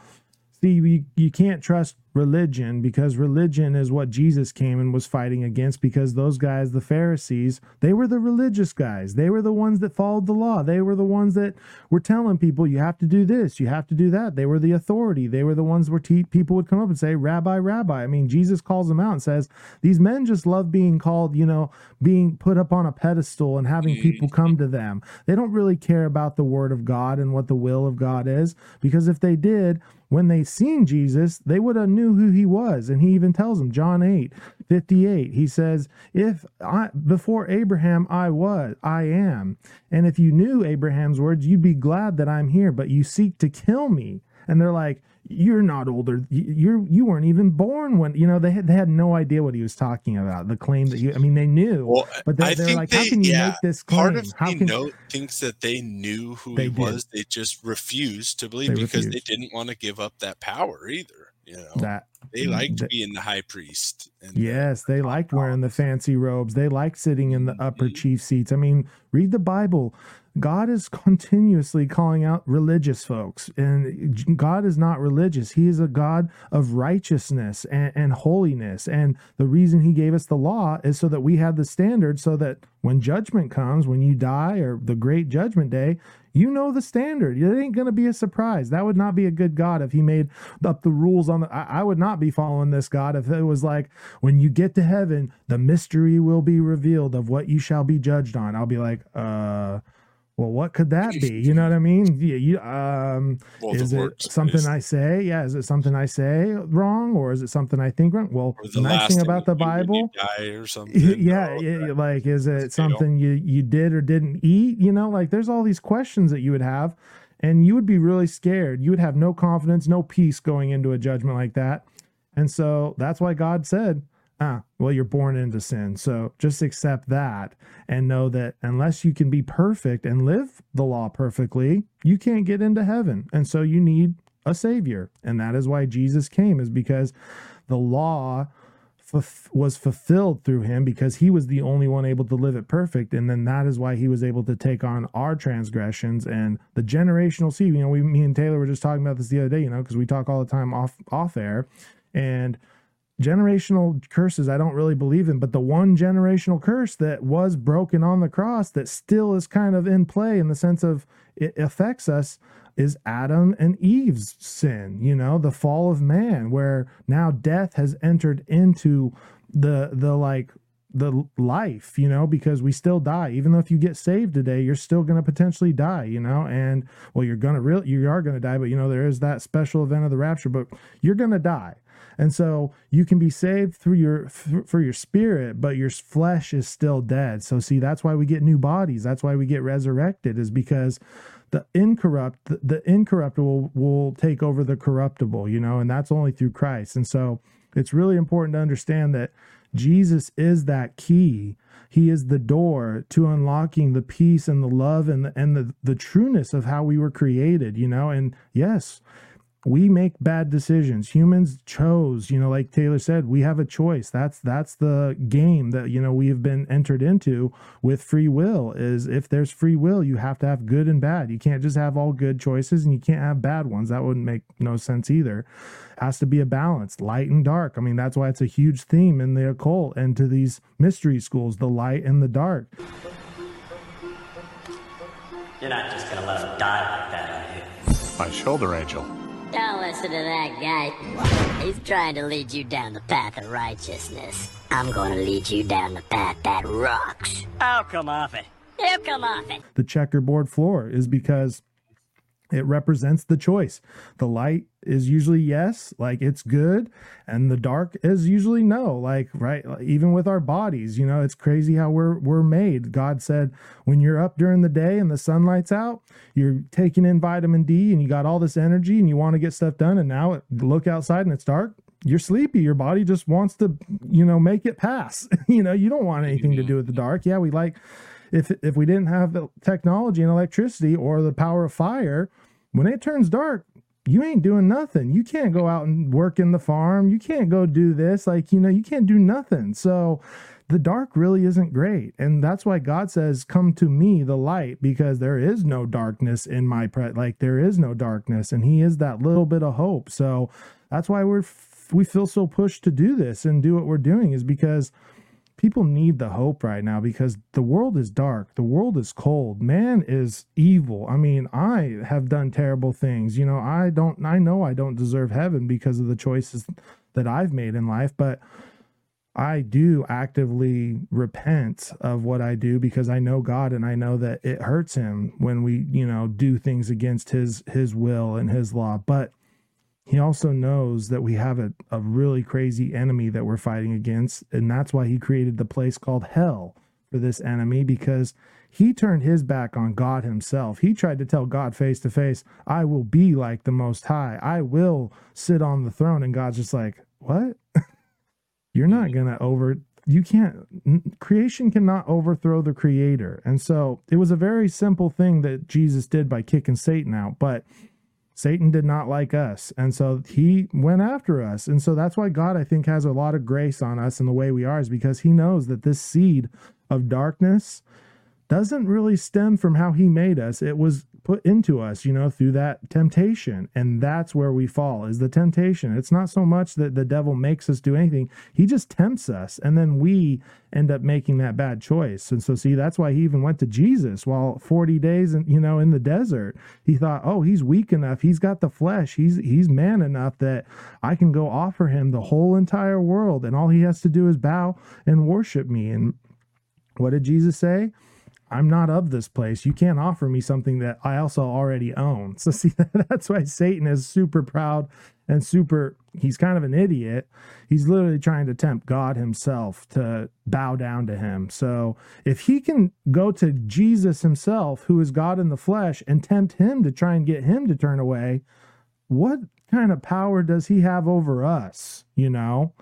See, you, you can't trust religion because religion is what Jesus came and was fighting against because those guys, the Pharisees, they were the religious guys. They were the ones that followed the law. They were the ones that were telling people, you have to do this, you have to do that. They were the authority. They were the ones where te- people would come up and say, Rabbi, Rabbi. I mean, Jesus calls them out and says, these men just love being called, you know, being put up on a pedestal and having people mm-hmm. come to them. They don't really care about the word of God and what the will of God is because if they did, when they seen Jesus, they would have knew who he was. And he even tells them, John 8, 58, he says, If I before Abraham I was, I am. And if you knew Abraham's words, you'd be glad that I'm here, but you seek to kill me. And they're like, you're not older. You're you weren't even born when you know they had they had no idea what he was talking about. The claim that you, I mean, they knew, Well, but they, think like, they, how can you yeah, make this part claim? of How me can note thinks that they knew who They he did. was. They just refused to believe They because refused. they didn't want to give up that power either. You know, that they liked that- being the high priest. And Yes, they liked wearing the fancy robes. They liked sitting in the mm-hmm. upper chief seats. I mean, read the Bible. God is continuously calling out religious folks, and God is not religious. He is a God of righteousness and, and holiness. And the reason He gave us the law is so that we have the standard, so that when judgment comes, when you die or the great judgment day, you know the standard. It ain't going to be a surprise. That would not be a good God if he made up the rules on the. I, I would not be following this God if it was like, when you get to heaven, the mystery will be revealed of what you shall be judged on. I'll be like, uh, well, what could that be? You know what I mean? Yeah, you, um, Well, is it works something is- I say? Yeah, is it something I say wrong, or is it something I think wrong? Well, the the nice thing about the you Bible, or something. yeah, or- yeah, like is it something you you did or didn't eat? You know, like there's all these questions that you would have, and you would be really scared. You would have no confidence, no peace going into a judgment like that, and so that's why God said, "Ah, well, you're born into sin, so just accept that and know that unless you can be perfect and live the law perfectly, you can't get into heaven, and so you need." a savior. And that is why jesus came is because the law was fulfilled through him because he was the only one able to live it perfect. And then that is why he was able to take on our transgressions and the generational seed you know we me and taylor were just talking about this the other day you know because we talk all the time off off air. And generational curses I don't really believe in, but the one generational curse that was broken on the cross that still is kind of in play in the sense of it affects us is Adam and Eve's sin, you know, the fall of man, where now death has entered into the the like the life, you know, because we still die. Even though if you get saved today, you're still going to potentially die, you know, and well, you're going to real you are going to die, but you know, there is that special event of the rapture, but you're going to die. And so you can be saved through your for your spirit, but your flesh is still dead. So see, that's why we get new bodies. That's why we get resurrected is because the incorrupt the, the incorruptible will take over the corruptible, you know, and that's only through Christ. And so it's really important to understand that Jesus is that key. He is the door to unlocking the peace and the love and the, and the, the trueness of how we were created, you know. And yes, we make bad decisions. Humans chose, you know, like Taylor said, we have a choice. That's that's the game that you know we have been entered into with free will. Is if there's free will, you have to have good and bad. You can't just have all good choices and you can't have bad ones. That wouldn't make no sense either. Has to be a balance, light and dark. I mean, that's why it's a huge theme in the occult and to these mystery schools, the light and the dark. You're not just gonna let him die like that, are you? My shoulder angel. Don't listen to that guy. He's trying to lead you down the path of righteousness. I'm gonna lead you down the path that rocks. I'll come off it. You come off it. the checkerboard floor is because it represents the choice. The light is usually yes, like it's good, and the dark is usually no, like right even with our bodies, you know, it's crazy how we're we're made. God said when you're up during the day and the sunlight's out, you're taking in vitamin D and you got all this energy and you want to get stuff done and now look outside and it's dark, you're sleepy. Your body just wants to, you know, make it pass. you know, you don't want anything to do with the dark. Yeah, we like if if we didn't have the technology and electricity or the power of fire, when it turns dark, you ain't doing nothing. You can't go out and work in the farm. You can't go do this. Like, you know, you can't do nothing. So the dark really isn't great. And that's why God says, Come to me, the light, because there is no darkness in my pre like there is no darkness. And he is that little bit of hope. So that's why we're we feel so pushed to do this and do what we're doing is because people need the hope right now because the world is dark the world is cold. Man is evil. I mean i have done terrible things. You know i don't i know i don't deserve heaven because of the choices that i've made in life but i do actively repent of what i do because i know god and i know that it hurts him when we you know do things against his his will and his law. But he also knows that we have a, a really crazy enemy that we're fighting against. And that's why he created the place called hell for this enemy because he turned his back on God himself. He tried to tell God face to face, I will be like the Most High. I will sit on the throne. And God's just like, What? You're not mm-hmm. going to over. You can't, creation cannot overthrow the creator. And so it was a very simple thing that Jesus did by kicking Satan out. But Satan did not like us. And so he went after us. And so that's why God, I think, has a lot of grace on us in the way we are, is because he knows that this seed of darkness doesn't really stem from how he made us. It was put into us, you know, through that temptation. And that's where we fall is the temptation. It's not so much that the devil makes us do anything. He just tempts us. And then we end up making that bad choice. And so see, that's why he even went to Jesus while 40 days and you know in the desert. He thought, "Oh, he's weak enough. He's got the flesh. He's he's man enough that I can go offer him the whole entire world and all he has to do is bow and worship me." And what did Jesus say? I'm not of this place. You can't offer me something that I also already own. So, see, that's why Satan is super proud and super, he's kind of an idiot. He's literally trying to tempt God himself to bow down to him. So, if he can go to Jesus himself, who is God in the flesh, and tempt him to try and get him to turn away, what kind of power does he have over us? You know?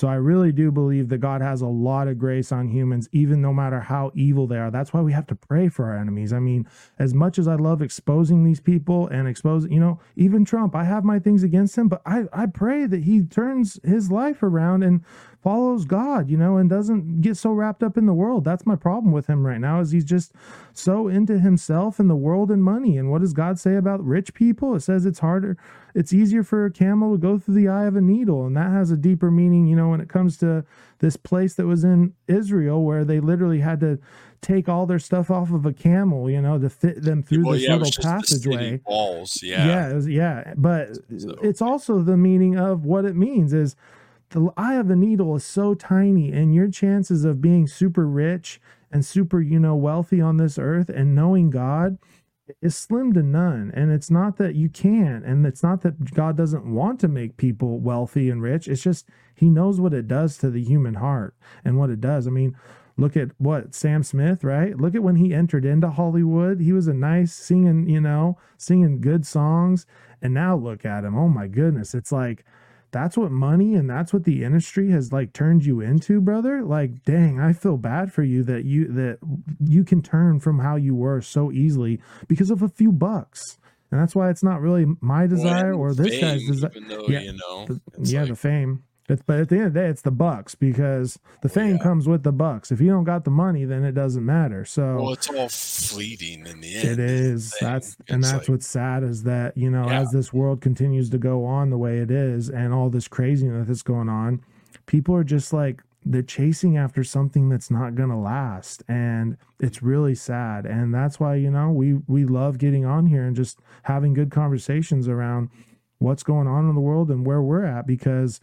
So I really do believe that God has a lot of grace on humans, even no matter how evil they are. That's why we have to pray for our enemies. I mean, as much as I love exposing these people and exposing, you know, even Trump, I have my things against him, but I, I pray that he turns his life around and follows God, you know, and doesn't get so wrapped up in the world. That's my problem with him right now is he's just so into himself and the world and money. And what does God say about rich people? It says it's harder, it's easier for a camel to go through the eye of a needle. And that has a deeper meaning, you know, when it comes to this place that was in Israel where they literally had to take all their stuff off of a camel, you know, to fit them through Well, this yeah, little just the city passageway. walls. Yeah. Yeah, was- yeah. But it's also the meaning of what it means is the eye of the needle is so tiny, and your chances of being super rich and super, you know, wealthy on this earth and knowing God is slim to none. And it's not that you can't, and it's not that God doesn't want to make people wealthy and rich. It's just He knows what it does to the human heart and what it does. I mean, look at what Sam Smith, right? Look at when he entered into Hollywood. He was a nice singing, you know, singing good songs. And now look at him. Oh my goodness. It's like that's what money and that's what the industry has like turned you into, brother. Like, dang, I feel bad for you that you that you can turn from how you were so easily because of a few bucks. And that's why it's not really my desire or this guy's desire. though, you know, yeah, the fame. It's, but at the end of the day, it's the bucks because the fame comes with the bucks. If you don't got the money, then it doesn't matter. So Well, it's all fleeting in the end. it is. That's and that's what's sad is that you know Yeah. as this world continues to go on the way it is, and all this craziness that's going on, people are just like they're chasing after something that's not going to last, and it's really sad. And that's why you know we we love getting on here and just having good conversations around what's going on in the world and where we're at because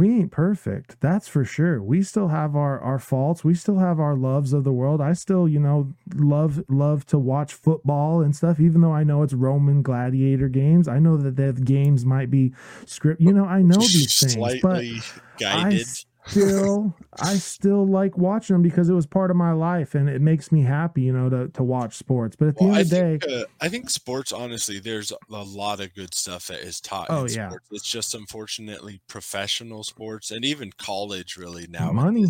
we ain't perfect that's for sure. We still have our our faults. We still have our loves of the world. I still you know love love to watch football and stuff even though i know it's roman gladiator games. I know that the games might be script you know i know these things but Slightly i guided. Still i still like watching them because it was part of my life and it makes me happy you know to, to watch sports but at the Well, end of the day think, uh, I think sports, honestly, there's a lot of good stuff that is taught Oh, in yeah. sports. It's just unfortunately professional sports and even college, really now. money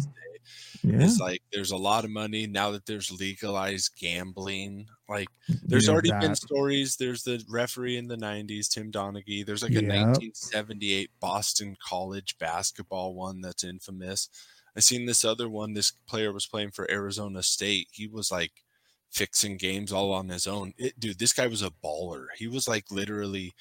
yeah is like there's a lot of money now that there's legalized gambling. Like there's Yeah, already been stories. There's the referee in the '90s, Tim Donaghy. There's like a Yep. 1978 Boston College basketball one that's infamous. I seen this other one. This player was playing for Arizona State. He was like fixing games all on his own. It, dude, this guy was a baller. He was like literally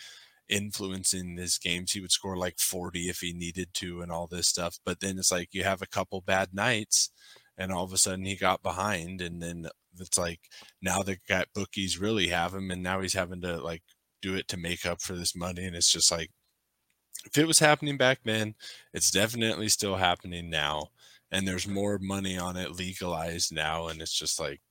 influencing his games. He would score like 40 if he needed to and all this stuff. But then it's like you have a couple bad nights and all of a sudden he got behind and then it's like now the got bookies really have him and now he's having to like do it to make up for this money and it's just like if it was happening back then, it's definitely still happening now. And there's more money on it legalized now. And it's just like,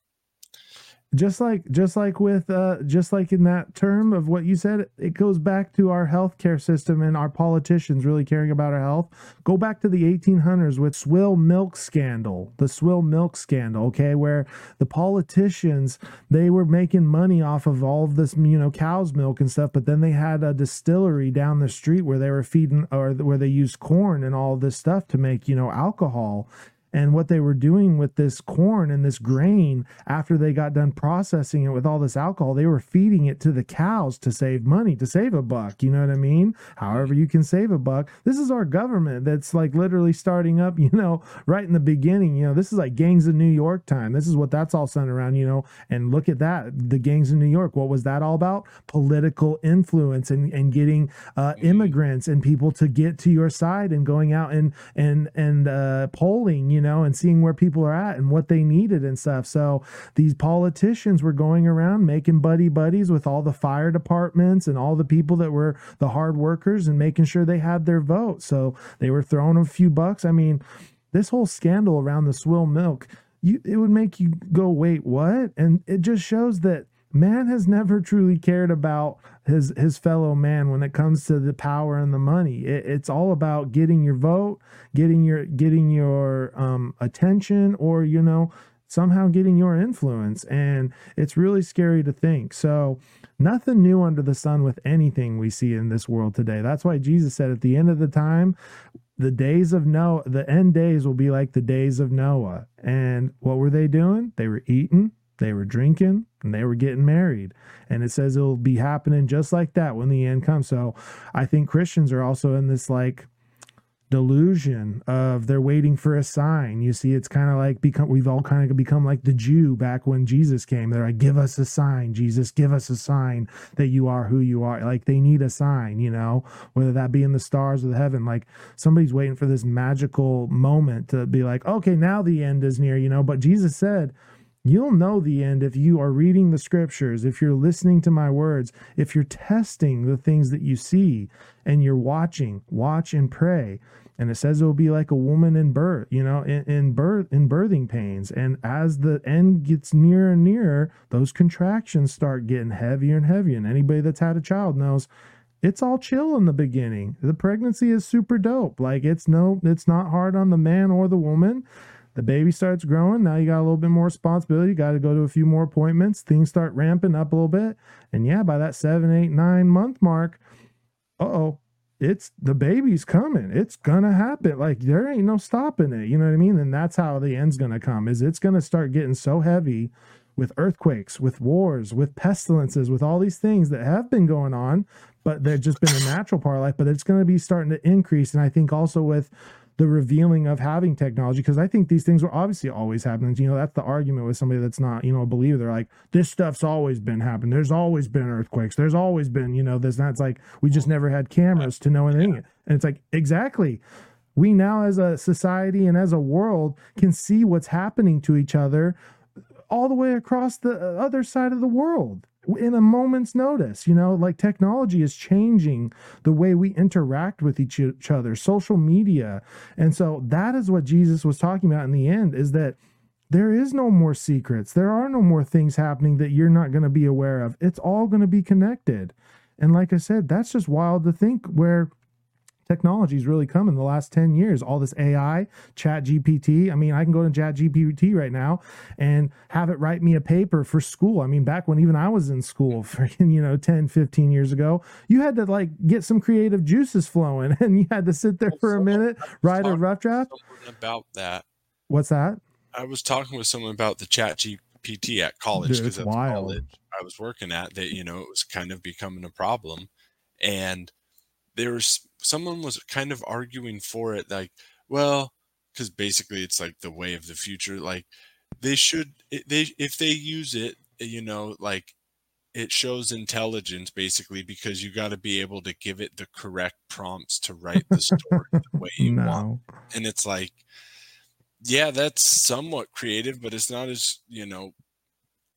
just like just like with uh just like in that term of what you said it goes back to our healthcare system and our politicians really caring about our health. Go back to the 1800s with swill milk scandal the swill milk scandal okay where the politicians they were making money off of all of this you know cow's milk and stuff but then they had a distillery down the street where they were feeding or where they used corn and all this stuff to make you know alcohol and what they were doing with this corn and this grain after they got done processing it with all this alcohol they were feeding it to the cows to save money to save a buck you know what i mean? However you can save a buck. This is our government that's like literally starting up you know right in the beginning you know this is like gangs of new york time. This is what that's all centered around you know? And look at that the gangs in new york. What was that all about? Political influence and, and getting uh, immigrants and people to get to your side and going out and and and uh, polling you know, and seeing where people are at and what they needed and stuff. So these politicians were going around making buddy buddies with all the fire departments and all the people that were the hard workers and making sure they had their vote. So they were throwing a few bucks. I mean, this whole scandal around the swill milk, you it would make you go, wait, what? And it just shows that man has never truly cared about his his fellow man when it comes to the power and the money it, it's all about getting your vote getting your getting your um, attention or you know somehow getting your influence and it's really scary to think so nothing new under the sun with anything we see in this world today that's why jesus said at the end of the time the days of Noah, the end days will be like the days of Noah. And what were they doing? They were eating, they were drinking and they were getting married. And it says it'll be happening just like that when the end comes. So I think Christians are also in this like delusion of they're waiting for a sign. You see, it's kind of like become we've all kind of become like the Jew back when Jesus came. They're like, give us a sign, Jesus, give us a sign that you are who you are. Like they need a sign, you know, whether that be in the stars or the heaven. Like somebody's waiting for this magical moment to be like, okay, now the end is near, you know. But Jesus said, You'll know the end if you are reading the scriptures, if you're listening to my words, if you're testing the things that you see and you're watching, watch and pray. And it says it will be like a woman in birth, you know, in, in birth, in birthing pains. And as the end gets nearer and nearer, those contractions start getting heavier and heavier. And anybody that's had a child knows it's all chill in the beginning. The pregnancy is super dope. Like it's no, it's not hard on the man or the woman the baby starts growing. Now you got a little bit more responsibility. You Got to go to a few more appointments. Things start ramping up a little bit. And yeah, by that seven, eight, nine month mark, oh, it's the baby's coming. It's gonna happen. Like there ain't no stopping it. You know what I mean? And that's how the end's gonna come. Is it's gonna start getting so heavy with earthquakes, with wars, with pestilences, with all these things that have been going on, but they've just been a natural part of life. But it's to be starting to increase. And I think also with the revealing of having technology because I think these things were obviously always happening. You know, that's the argument with somebody that's not, you know, a believer. They're like, this stuff's always been happening. There's always been earthquakes. There's always been, you know, this. That's like we just never had cameras to know anything. And it's like exactly. We now, as a society and as a world, can see what's happening to each other all the way across the uh, other side of the world in a moment's notice. You know, like technology is changing the way we interact with each, each other, social media. And so that is what Jesus was talking about in the end is that there is no more secrets. There are no more things happening that you're not going to be aware of. It's all going to be connected. And like I said, that's just wild to think where technology's really come in the last 10 years. All this AI, chat GPT. I mean, I can go to chat GPT right now and have it write me a paper for school. I mean, back when even I was in school, freaking, you know, 10, 15 years ago, you had to like get some creative juices flowing and you had to sit there for a minute, write a rough draft. About that. What's that? I was talking with someone about the chat GPT at college because at college I was working at that, you know, it was kind of becoming a problem. And there was someone was kind of arguing for it like well because basically it's like the way of the future. Like they should, they if they use it, eh, you know, like it shows intelligence basically because you got to be able to give it the correct prompts to write the story the way you want. And it's like, yeah, that's somewhat creative, but it's not as you know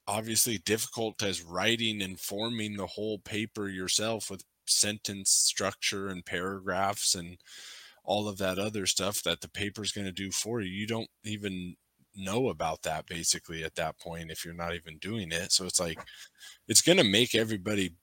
obviously difficult as writing and forming the whole paper yourself with sentence structure and paragraphs and all of that other stuff that the paper's going to do for you. You don't even know about that basically at that point if you're not even doing it. So it's like it's going to make everybody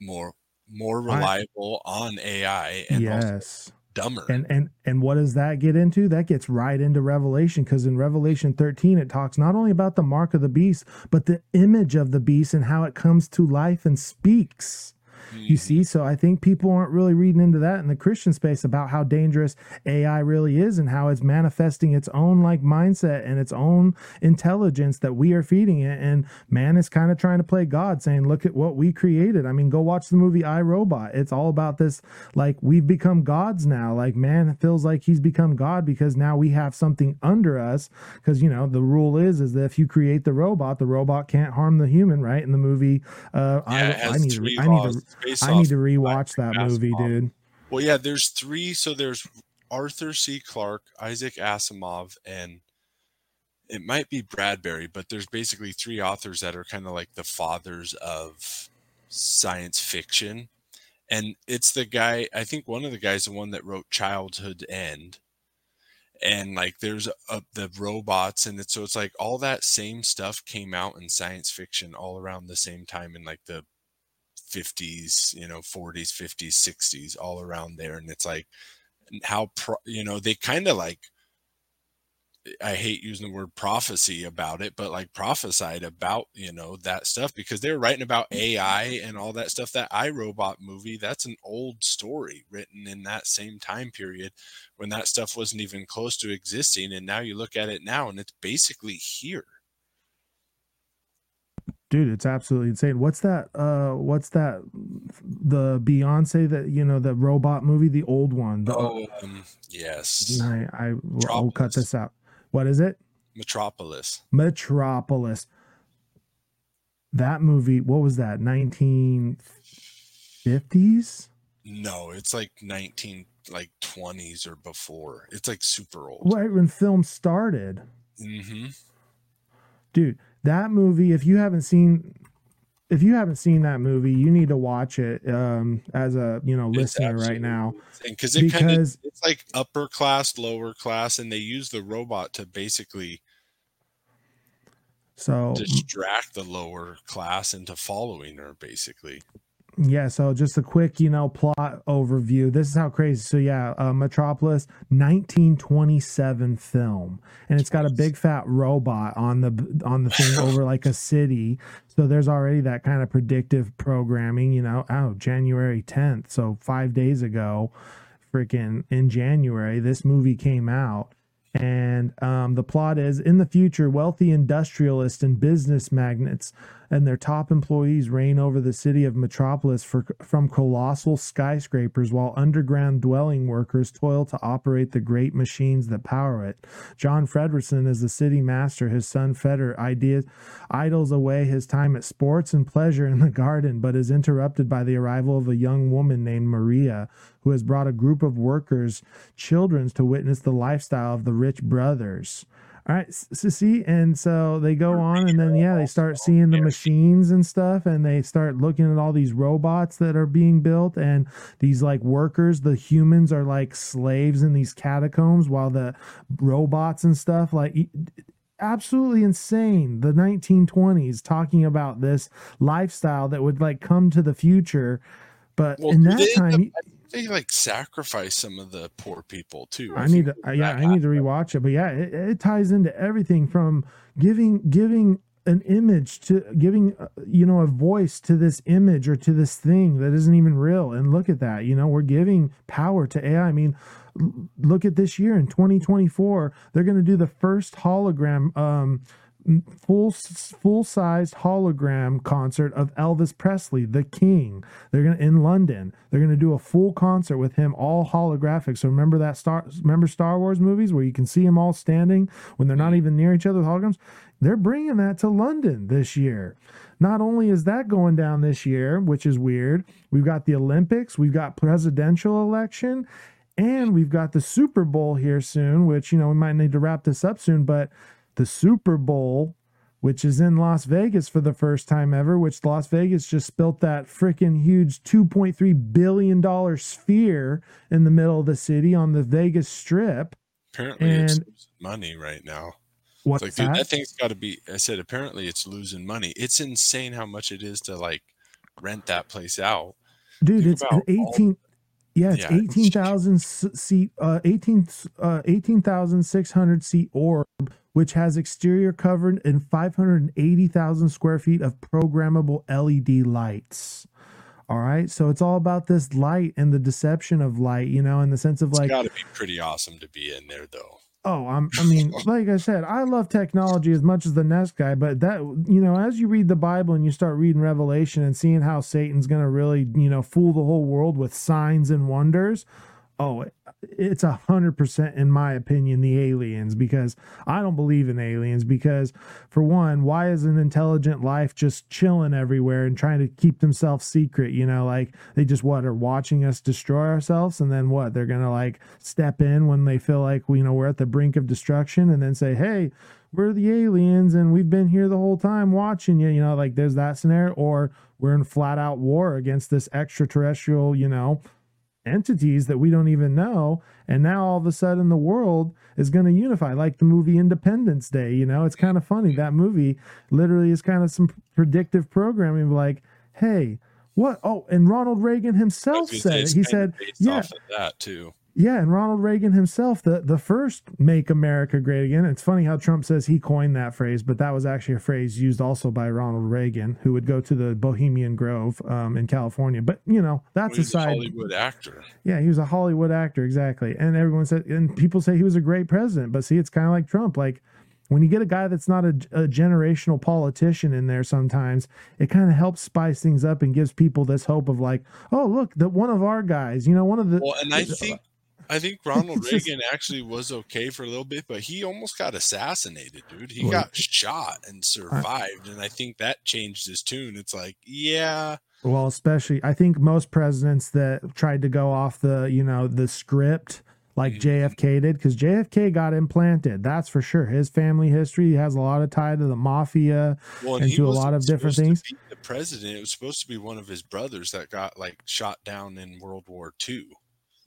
more more reliable on AI and yes. dumber. And and and what does that get into? That gets right into Revelation because in Revelation 13 it talks not only about the mark of the beast, but the image of the beast and how it comes to life and speaks. You see, so I think people aren't really reading into that in the Christian space about how dangerous AI really is and how it's manifesting its own like mindset and its own intelligence that we are feeding it. And man is kind of trying to play God, saying, Look at what we created. I mean, go watch the movie I Robot. It's all about this like we've become gods now. Like man feels like he's become God because now we have something under us. Because you know, the rule is is that if you create the robot, the robot can't harm the human, right? In the movie, uh Yeah, I, I need to I need to I need to rewatch that movie, Asimov. dude. Well, yeah, there's three. So there's Arthur C. Clarke, Isaac Asimov, and it might be Bradbury, but there's basically three authors that are kind of like the fathers of science fiction. And it's the guy, I think one of the guys, the one that wrote Childhood End. And like there's a, the robots, and it's so it's like all that same stuff came out in science fiction all around the same time in like the 50s, you know, 40s, 50s, 60s, all around there. And it's like how, pro- you know, they kind of like, I hate using the word prophecy about it, but like prophesied about, you know, that stuff because they were writing about mm. AI and all that stuff. That iRobot movie, that's an old story written in that same time period when that stuff wasn't even close to existing. And now you look at it now and it's basically here. Dude it's absolutely insane. What's that uh what's that the beyonce that you know the robot movie the old one? The, Oh, um, yes. i i will cut this out. What is it? Metropolis. metropolis. That movie what was that 1950s No, it's like 19 like 20s or before. It's like super old. right when film started. Mm-hmm. Dude that movie if you haven't seen if you haven't seen that movie you need to watch it um as a you know listener right now because it kind of it's like upper class, lower class, and they use the robot to basically so distract the lower class into following her. Basically, Yeah, so just a quick, you know, plot overview. This is how crazy. So yeah, uh, Metropolis, 1927 film, and it's got a big fat robot on the on the thing over like a city. So there's already that kind of predictive programming. You know, oh January 10th, so five days ago, freaking in January, this movie came out. And um, the plot is in the future, wealthy industrialists and business magnates and their top employees reign over the city of Metropolis for, from colossal skyscrapers, while underground dwelling workers toil to operate the great machines that power it. John Frederickson is the city master. His son Freder ideas, idles away his time at sports and pleasure in the garden, but is interrupted by the arrival of a young woman named Maria, who has brought a group of workers, children, to witness the lifestyle of the rich brothers. All right, so see, and so they go on, and then yeah, they start seeing the machines and stuff, and they start looking at all these robots that are being built, and these like workers, the humans are like slaves in these catacombs, while the robots and stuff like absolutely insane. The 1920s talking about this lifestyle that would like come to the future, but well, in that time. They like sacrifice some of the poor people too. I need to, yeah, I need to rewatch it. But yeah, it, it ties into everything from giving giving an image to giving uh, you know a voice to this image or to this thing that isn't even real. And look at that, you know, we're giving power to AI. I mean, look at this year in 2024, they're going to do the first hologram um full full sized hologram concert of Elvis Presley, the King. They're gonna in London. They're gonna do a full concert with him, all holographic. So remember that Star remember Star Wars movies where you can see them all standing when they're not mm-hmm. even near each other with holograms. They're bringing that to London this year. Not only is that going down this year, which is weird, we've got the Olympics, we've got presidential election, and we've got the Super Bowl here soon, which, you know, we might need to wrap this up soon, but the Super Bowl, which is in Las Vegas for the first time ever, which Las Vegas just built that freaking huge $2.3 billion sphere in the middle of the city on the Vegas Strip. Apparently, it's And losing money right now. what's It's like, dude, that? that thing's got to be. I said, apparently, it's losing money. It's insane how much it is to like rent that place out. Dude, Think it's about all- 18. Yeah, it's Yeah, it's 18,000 s- seat, uh, 18, uh, 18,600 seat orb, which has exterior covered and 580,000 square feet of programmable LED lights. All right. So it's all about this light and the deception of light, you know, in the sense of It's like, got to be pretty awesome to be in there, though. Oh, I'm, I mean, like I said, I love technology as much as the next guy, but that, you know, as you read the Bible and you start reading Revelation and seeing how Satan's going to really, you know, fool the whole world with signs and wonders, oh, it's a hundred percent, in my opinion, the aliens, because I don't believe in aliens. Because, for one, why is an intelligent life just chilling everywhere and trying to keep themselves secret? You know, like they just what are watching us destroy ourselves, and then what they're gonna like step in when they feel like you know we're at the brink of destruction, and then say, hey. We're the aliens and we've been here the whole time watching you. You know, like there's that scenario, or we're in flat out war against this extraterrestrial, you know, entities that we don't even know and now all of a sudden the world is going to unify like the movie independence day you know it's kind of funny mm-hmm. that movie literally is kind of some predictive programming like hey what oh and ronald reagan himself said it. he said yeah of that too. Yeah, and Ronald Reagan himself, the, the first make America great again. It's funny how Trump says he coined that phrase, but that was actually a phrase used also by Ronald Reagan, who would go to the Bohemian Grove um, in California. But, you know, that's Well, aside. Hollywood actor. Yeah, he was a Hollywood actor, exactly. And everyone said, and people say he was a great president. But see, it's kind of like Trump. Like when you get a guy that's not a, a generational politician in there, sometimes it kind of helps spice things up and gives people this hope of like, oh, look, that one of our guys, you know, one of the. Well, and I think I think Ronald Reagan actually was okay for a little bit, but he almost got assassinated, dude. He got shot and survived, and I think that changed his tune. It's like, yeah, Well, especially I think most presidents that tried to go off the, you know, the script like Mm-hmm. JFK did cuz JFK got implanted. That's for sure. His family history has a lot of tie to the mafia well, and he to a lot of different things. the president. It was supposed to be one of his brothers that got like shot down in World War II.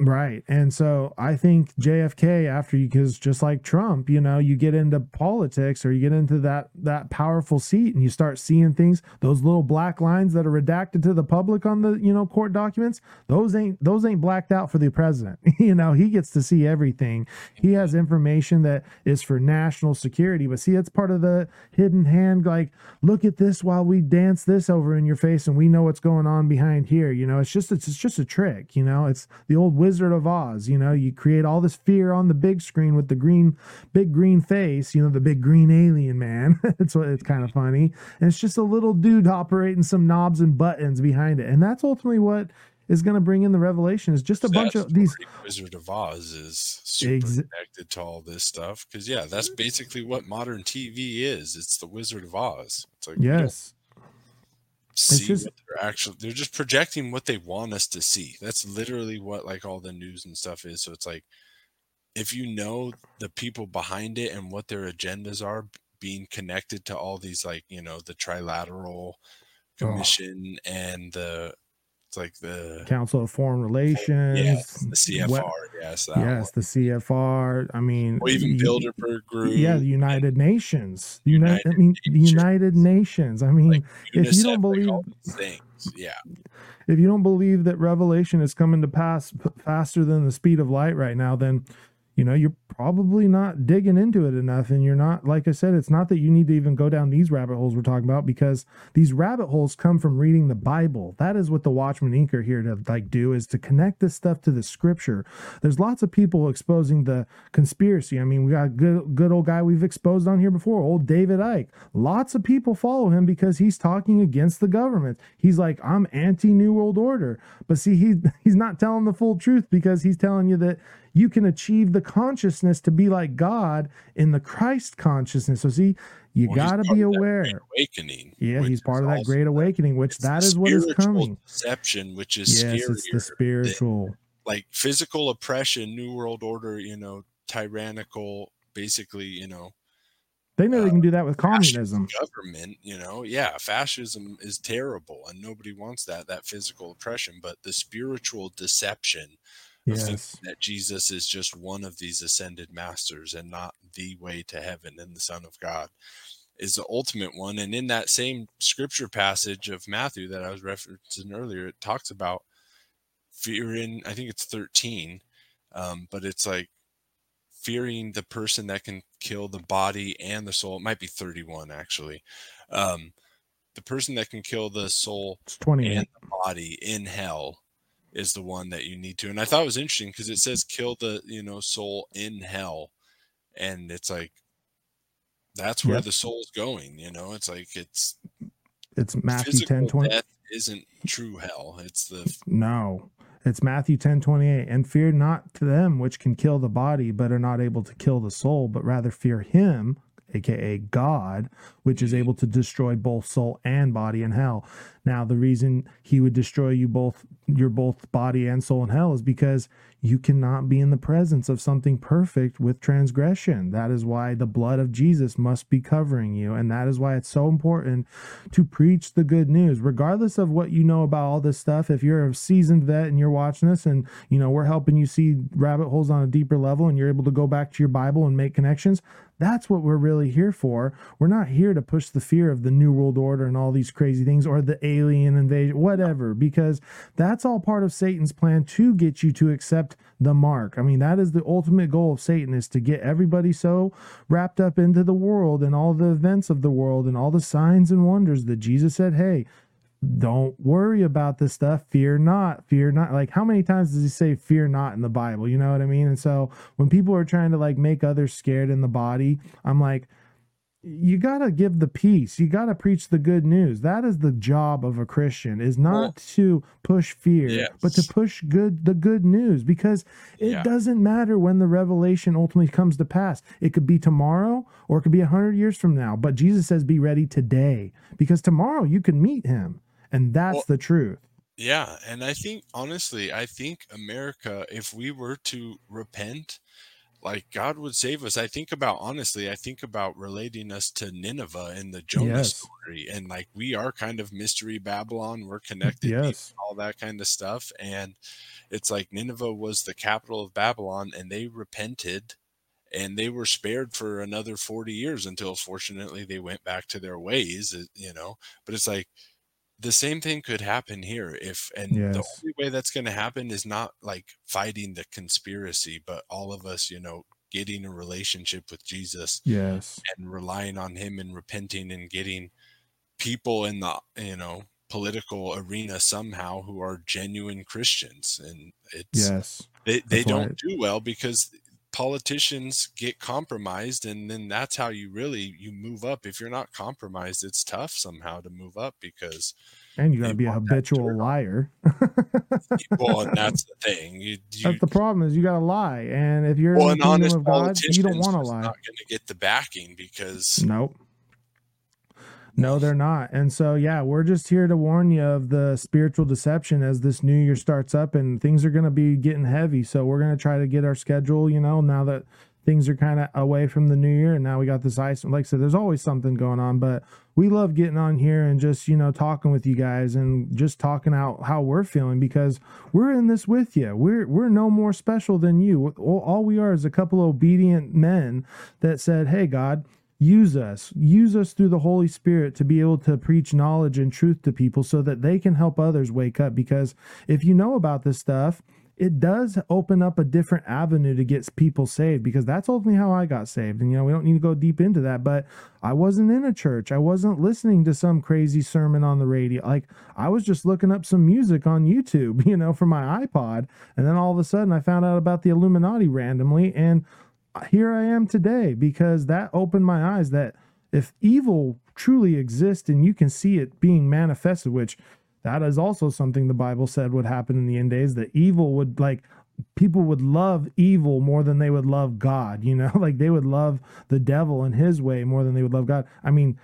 Right. And so I think JFK after you cuz just like Trump, you know, you get into politics or you get into that that powerful seat and you start seeing things, those little black lines that are redacted to the public on the, you know, court documents, those ain't those ain't blacked out for the president. you know, he gets to see everything. He has information that is for national security, but see it's part of the hidden hand like look at this while we dance this over in your face and we know what's going on behind here, you know. It's just it's, it's just a trick, you know. It's the old Wizard of Oz, you know. You create all this fear on the big screen with the green big green face, you know, the big green alien man. it's what it's kind of funny. And it's just a little dude operating some knobs and buttons behind it. And that's ultimately what is going to bring in the revelation is just a bunch of these Wizard of Oz is super Ex- connected to all this stuff because yeah, that's basically what modern TV is. It's the Wizard of Oz. It's like we don't yes. See just- what they're actually they're just projecting what they want us to see that's literally what like all the news and stuff is so it's like if you know the people behind it and what their agendas are being connected to all these like you know the trilateral Oh. commission and the it's like the Council of Foreign Relations. yeah the cfr what- yes yes, the CFR. I mean, or even bilderberg group Yeah, the United Nations. The United, I mean, the United Nations. I mean, if you don't like, believe, these things yeah if you don't believe that revelation is coming to pass p- faster than the speed of light right now, then you know, you're probably not digging into it enough. And you're not, like I said, it's not that you need to even go down these rabbit holes we're talking about because these rabbit holes come from reading the Bible. That is what the Watchman Inc. are here to like do is to connect this stuff to the scripture. There's lots of people exposing the conspiracy. I mean, we got a good, good old guy we've exposed on here before, old David Icke Lots of people follow him because he's talking against the government. He's like, I'm anti New World Order. But see, he, he's not telling the full truth because he's telling you that you can achieve the consciousness to be like God in the Christ consciousness. So see, you Well, got to be aware. Awakening. Yeah, he's part of that great awakening, which that is what is coming. Deception, which is Yes, scarier. it's the than, spiritual. like physical oppression, New World Order. You know, tyrannical. Basically, you know, They know they uh, can do that with communism. government. You know, yeah, fascism is terrible, and nobody wants that. That physical oppression, but the spiritual deception Yes. that Jesus is just one of these ascended masters and not the way to heaven and the Son of God is the ultimate one. And in that same scripture passage of Matthew that I was referencing earlier, it talks about fearing, I think it's 13, um, but it's like fearing the person that can kill the body and the soul. It might be 31 actually. Um, the person that can kill the soul It's 28. and the body in hell is the one that you need to. And I thought it was interesting because it says kill the, you know, soul in hell. And it's like that's where Yep. the soul's going, you know. It's like it's It's Matthew 10 20. death isn't true hell. It's the No, it's Matthew 10 28. And fear not to them which can kill the body, but are not able to kill the soul, but rather fear him, aka God, which is able to destroy both soul and body in hell. Now, the reason he would destroy you both, your both body and soul in hell, is because you cannot be in the presence of something perfect with transgression. That is why the blood of Jesus must be covering you. And that is why it's so important to preach the good news, regardless of what you know about all this stuff. If you're a seasoned vet and you're watching this and, you know, we're helping you see rabbit holes on a deeper level and you're able to go back to your Bible and make connections, that's what we're really here for. We're not here to push the fear of the New World Order and all these crazy things or the alien invasion, whatever, because that's all part of Satan's plan to get you to accept the mark. I mean, that is the ultimate goal of Satan is to get everybody so wrapped up into the world and all the events of the world and all the signs and wonders that Jesus said, hey, don't worry about this stuff. Fear not, fear not. Like, how many times does he say fear not in the Bible? You know what I mean? And so when people are trying to like make others scared in the body, I'm like, you got to give the peace. You got to preach the good news. That is the job of a Christian is not Well, to push fear, but to push good the good news because it Yeah. doesn't matter when the revelation ultimately comes to pass. It could be tomorrow or it could be a 100 years from now, but Jesus says be ready today because tomorrow you can meet him. And that's Well, the truth. Yeah, and I think honestly, I think America, if we were to repent, like God would save us. I think about honestly, I think about relating us to Nineveh in the Jonah Yes. story, and like we are kind of mystery Babylon. We're connected, Yes. all that kind of stuff, and it's like Nineveh was the capital of Babylon, and they repented. And they were spared for another 40 years until fortunately they went back to their ways, uh, you know. But it's like the same thing could happen here if and the only way that's going to happen is not like fighting the conspiracy but all of us you know getting a relationship with jesus Yes. and relying on him and repenting and getting people in the you know political arena somehow who are genuine christians and it's Yes. they, they That's don't do well because politicians get compromised and then that's how you really you move up if you're not compromised it's tough somehow to move up because And you got to be a habitual liar. well and that's the thing you, you That's the problem is you got to lie. And if you're well an honest God, politician you don't want to lie. not going to get the backing because Nope. No, they're not. And so, yeah, we're just here to warn you of the spiritual deception as this new year starts up and things are going to be getting heavy. So, we're going to try to get our schedule, you know, now that things are kind of away from the new year and now we got this ice. Like I said, there's always something going on, but we love getting on here and just, you know, talking with you guys and just talking out how we're feeling because we're in this with you. We're, we're no more special than you. All, we are is a couple obedient men that said, Hey, God, use us use us through the holy spirit to be able to preach knowledge and truth to people so that they can help others wake up because if you know about this stuff it does open up a different avenue to get people saved because that's ultimately how I got saved. And you know, we don't need to go deep into that, but I wasn't in a church. I wasn't listening to some crazy sermon on the radio. Like I was just looking up some music on YouTube, you know, from my iPod, and then all of a sudden I found out about the Illuminati randomly and here I am today because that opened my eyes that if evil truly exists and you can see it being manifested, which that is also something the Bible said would happen in the end days, that evil would like people would love evil more than they would love God, you know, like they would love the devil and his way more than they would love God. I mean,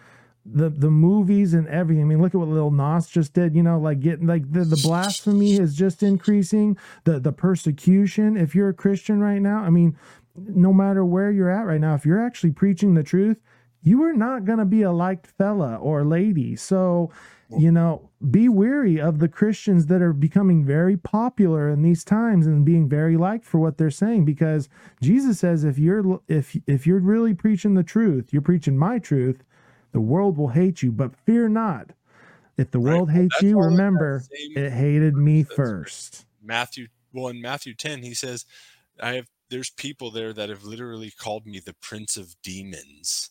the the movies and everything. I mean, look at what Lil Nas just did. You know, like getting like the, the blasphemy is just increasing. The the persecution. If you're a Christian right now, I mean, no matter where you're at right now, if you're actually preaching the truth, you are not going to be a liked fella or lady. So, you know, be weary of the Christians that are becoming very popular in these times and being very liked for what they're saying because Jesus says if you're if if you're really preaching the truth, you're preaching my truth, the world will hate you, but fear not. If the world Well, hates you, all in that remember it hated me first. Matthew well in Matthew 10 he says I have there's people there that have literally called me the prince of demons.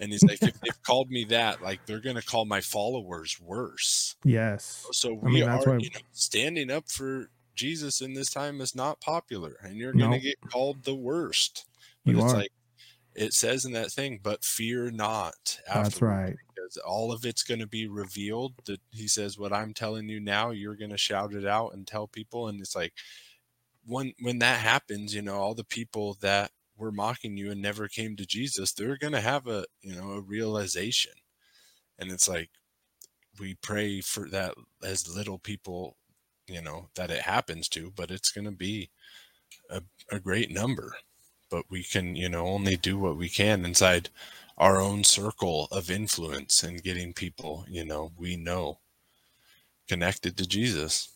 And he's like if they've called me that like they're going to call my followers worse. Yes. So I we mean, that's are why you know, standing up for Jesus in this time is not popular and you're going to No. get called the worst. But You it's are. like it says in that thing, but fear not. That's right. Because all of it's going to be revealed. That he says, "What I'm telling you now, you're going to shout it out and tell people." And it's like, when when that happens, you know, all the people that were mocking you and never came to Jesus, they're to have a you know a realization. And it's like we pray for that as little people, you know, that it happens to, but it's to be a, a great number but we can you know only do what we can inside our own circle of influence and getting people you know we know connected to jesus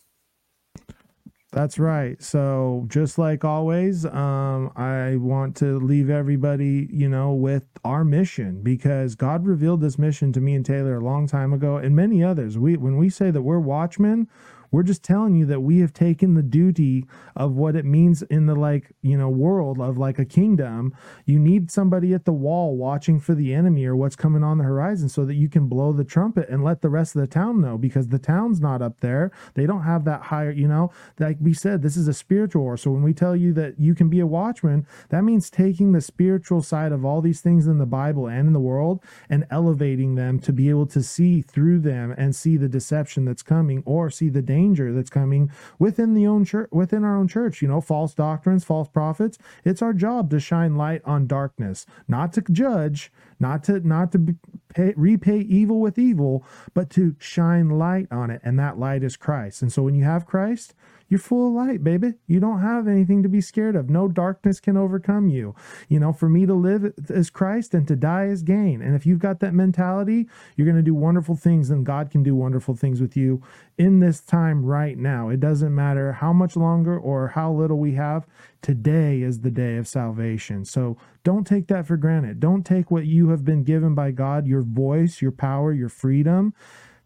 That's right. So just like always, um, I want to leave everybody, you know, with our mission because God revealed this mission to me and Taylor a long time ago, and many others. We when we say that we're watchmen, we're just telling you that we have taken the duty of what it means in the like, you know, world of like a kingdom. You need somebody at the wall watching for the enemy or what's coming on the horizon so that you can blow the trumpet and let the rest of the town know because the town's not up there. They don't have that higher, you know, like we said, this is a spiritual war. So when we tell you that you can be a watchman, that means taking the spiritual side of all these things in the Bible and in the world and elevating them to be able to see through them and see the deception that's coming or see the danger that's coming within the own church within our own church, you know, false doctrines, false prophets. It's our job to shine light on darkness, not to judge, not to not to pay, repay evil with evil, but to shine light on it and that light is Christ. And so when you have Christ, you're full of light, baby. You don't have anything to be scared of. No darkness can overcome you. You know, for me to live is Christ and to die is gain. And if you've got that mentality, you're going to do wonderful things, and God can do wonderful things with you in this time right now. It doesn't matter how much longer or how little we have. Today is the day of salvation. So don't take that for granted. Don't take what you have been given by God, your voice, your power, your freedom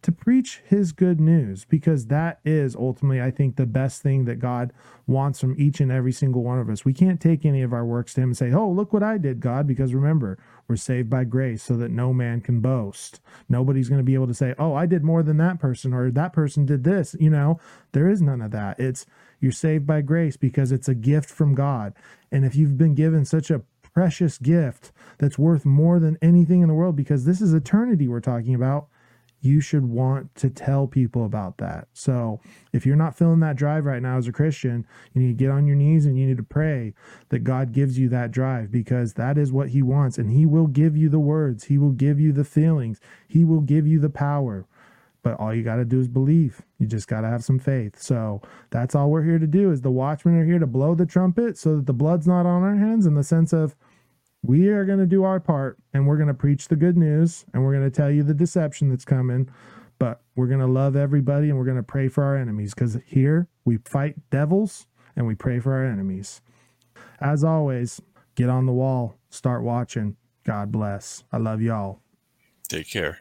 to preach his good news because that is ultimately i think the best thing that god wants from each and every single one of us. We can't take any of our works to him and say oh look what i did god because remember we're saved by grace so that no man can boast. Nobody's going to be able to say oh i did more than that person or that person did this you know? There is none of that. It's you're saved by grace because it's a gift from god. And if you've been given such a precious gift that's worth more than anything in the world because this is eternity we're talking about you should want to tell people about that. So, if you're not feeling that drive right now as a Christian, you need to get on your knees and you need to pray that God gives you that drive because that is what He wants. And He will give you the words, He will give you the feelings, He will give you the power. But all you got to do is believe. You just got to have some faith. So, that's all we're here to do is the watchmen are here to blow the trumpet so that the blood's not on our hands in the sense of we are going to do our part and we're going to preach the good news and we're going to tell you the deception that's coming but we're going to love everybody and we're going to pray for our enemies because here we fight devils and we pray for our enemies. As always get on the wall start watching. God bless. I love y'all. Take care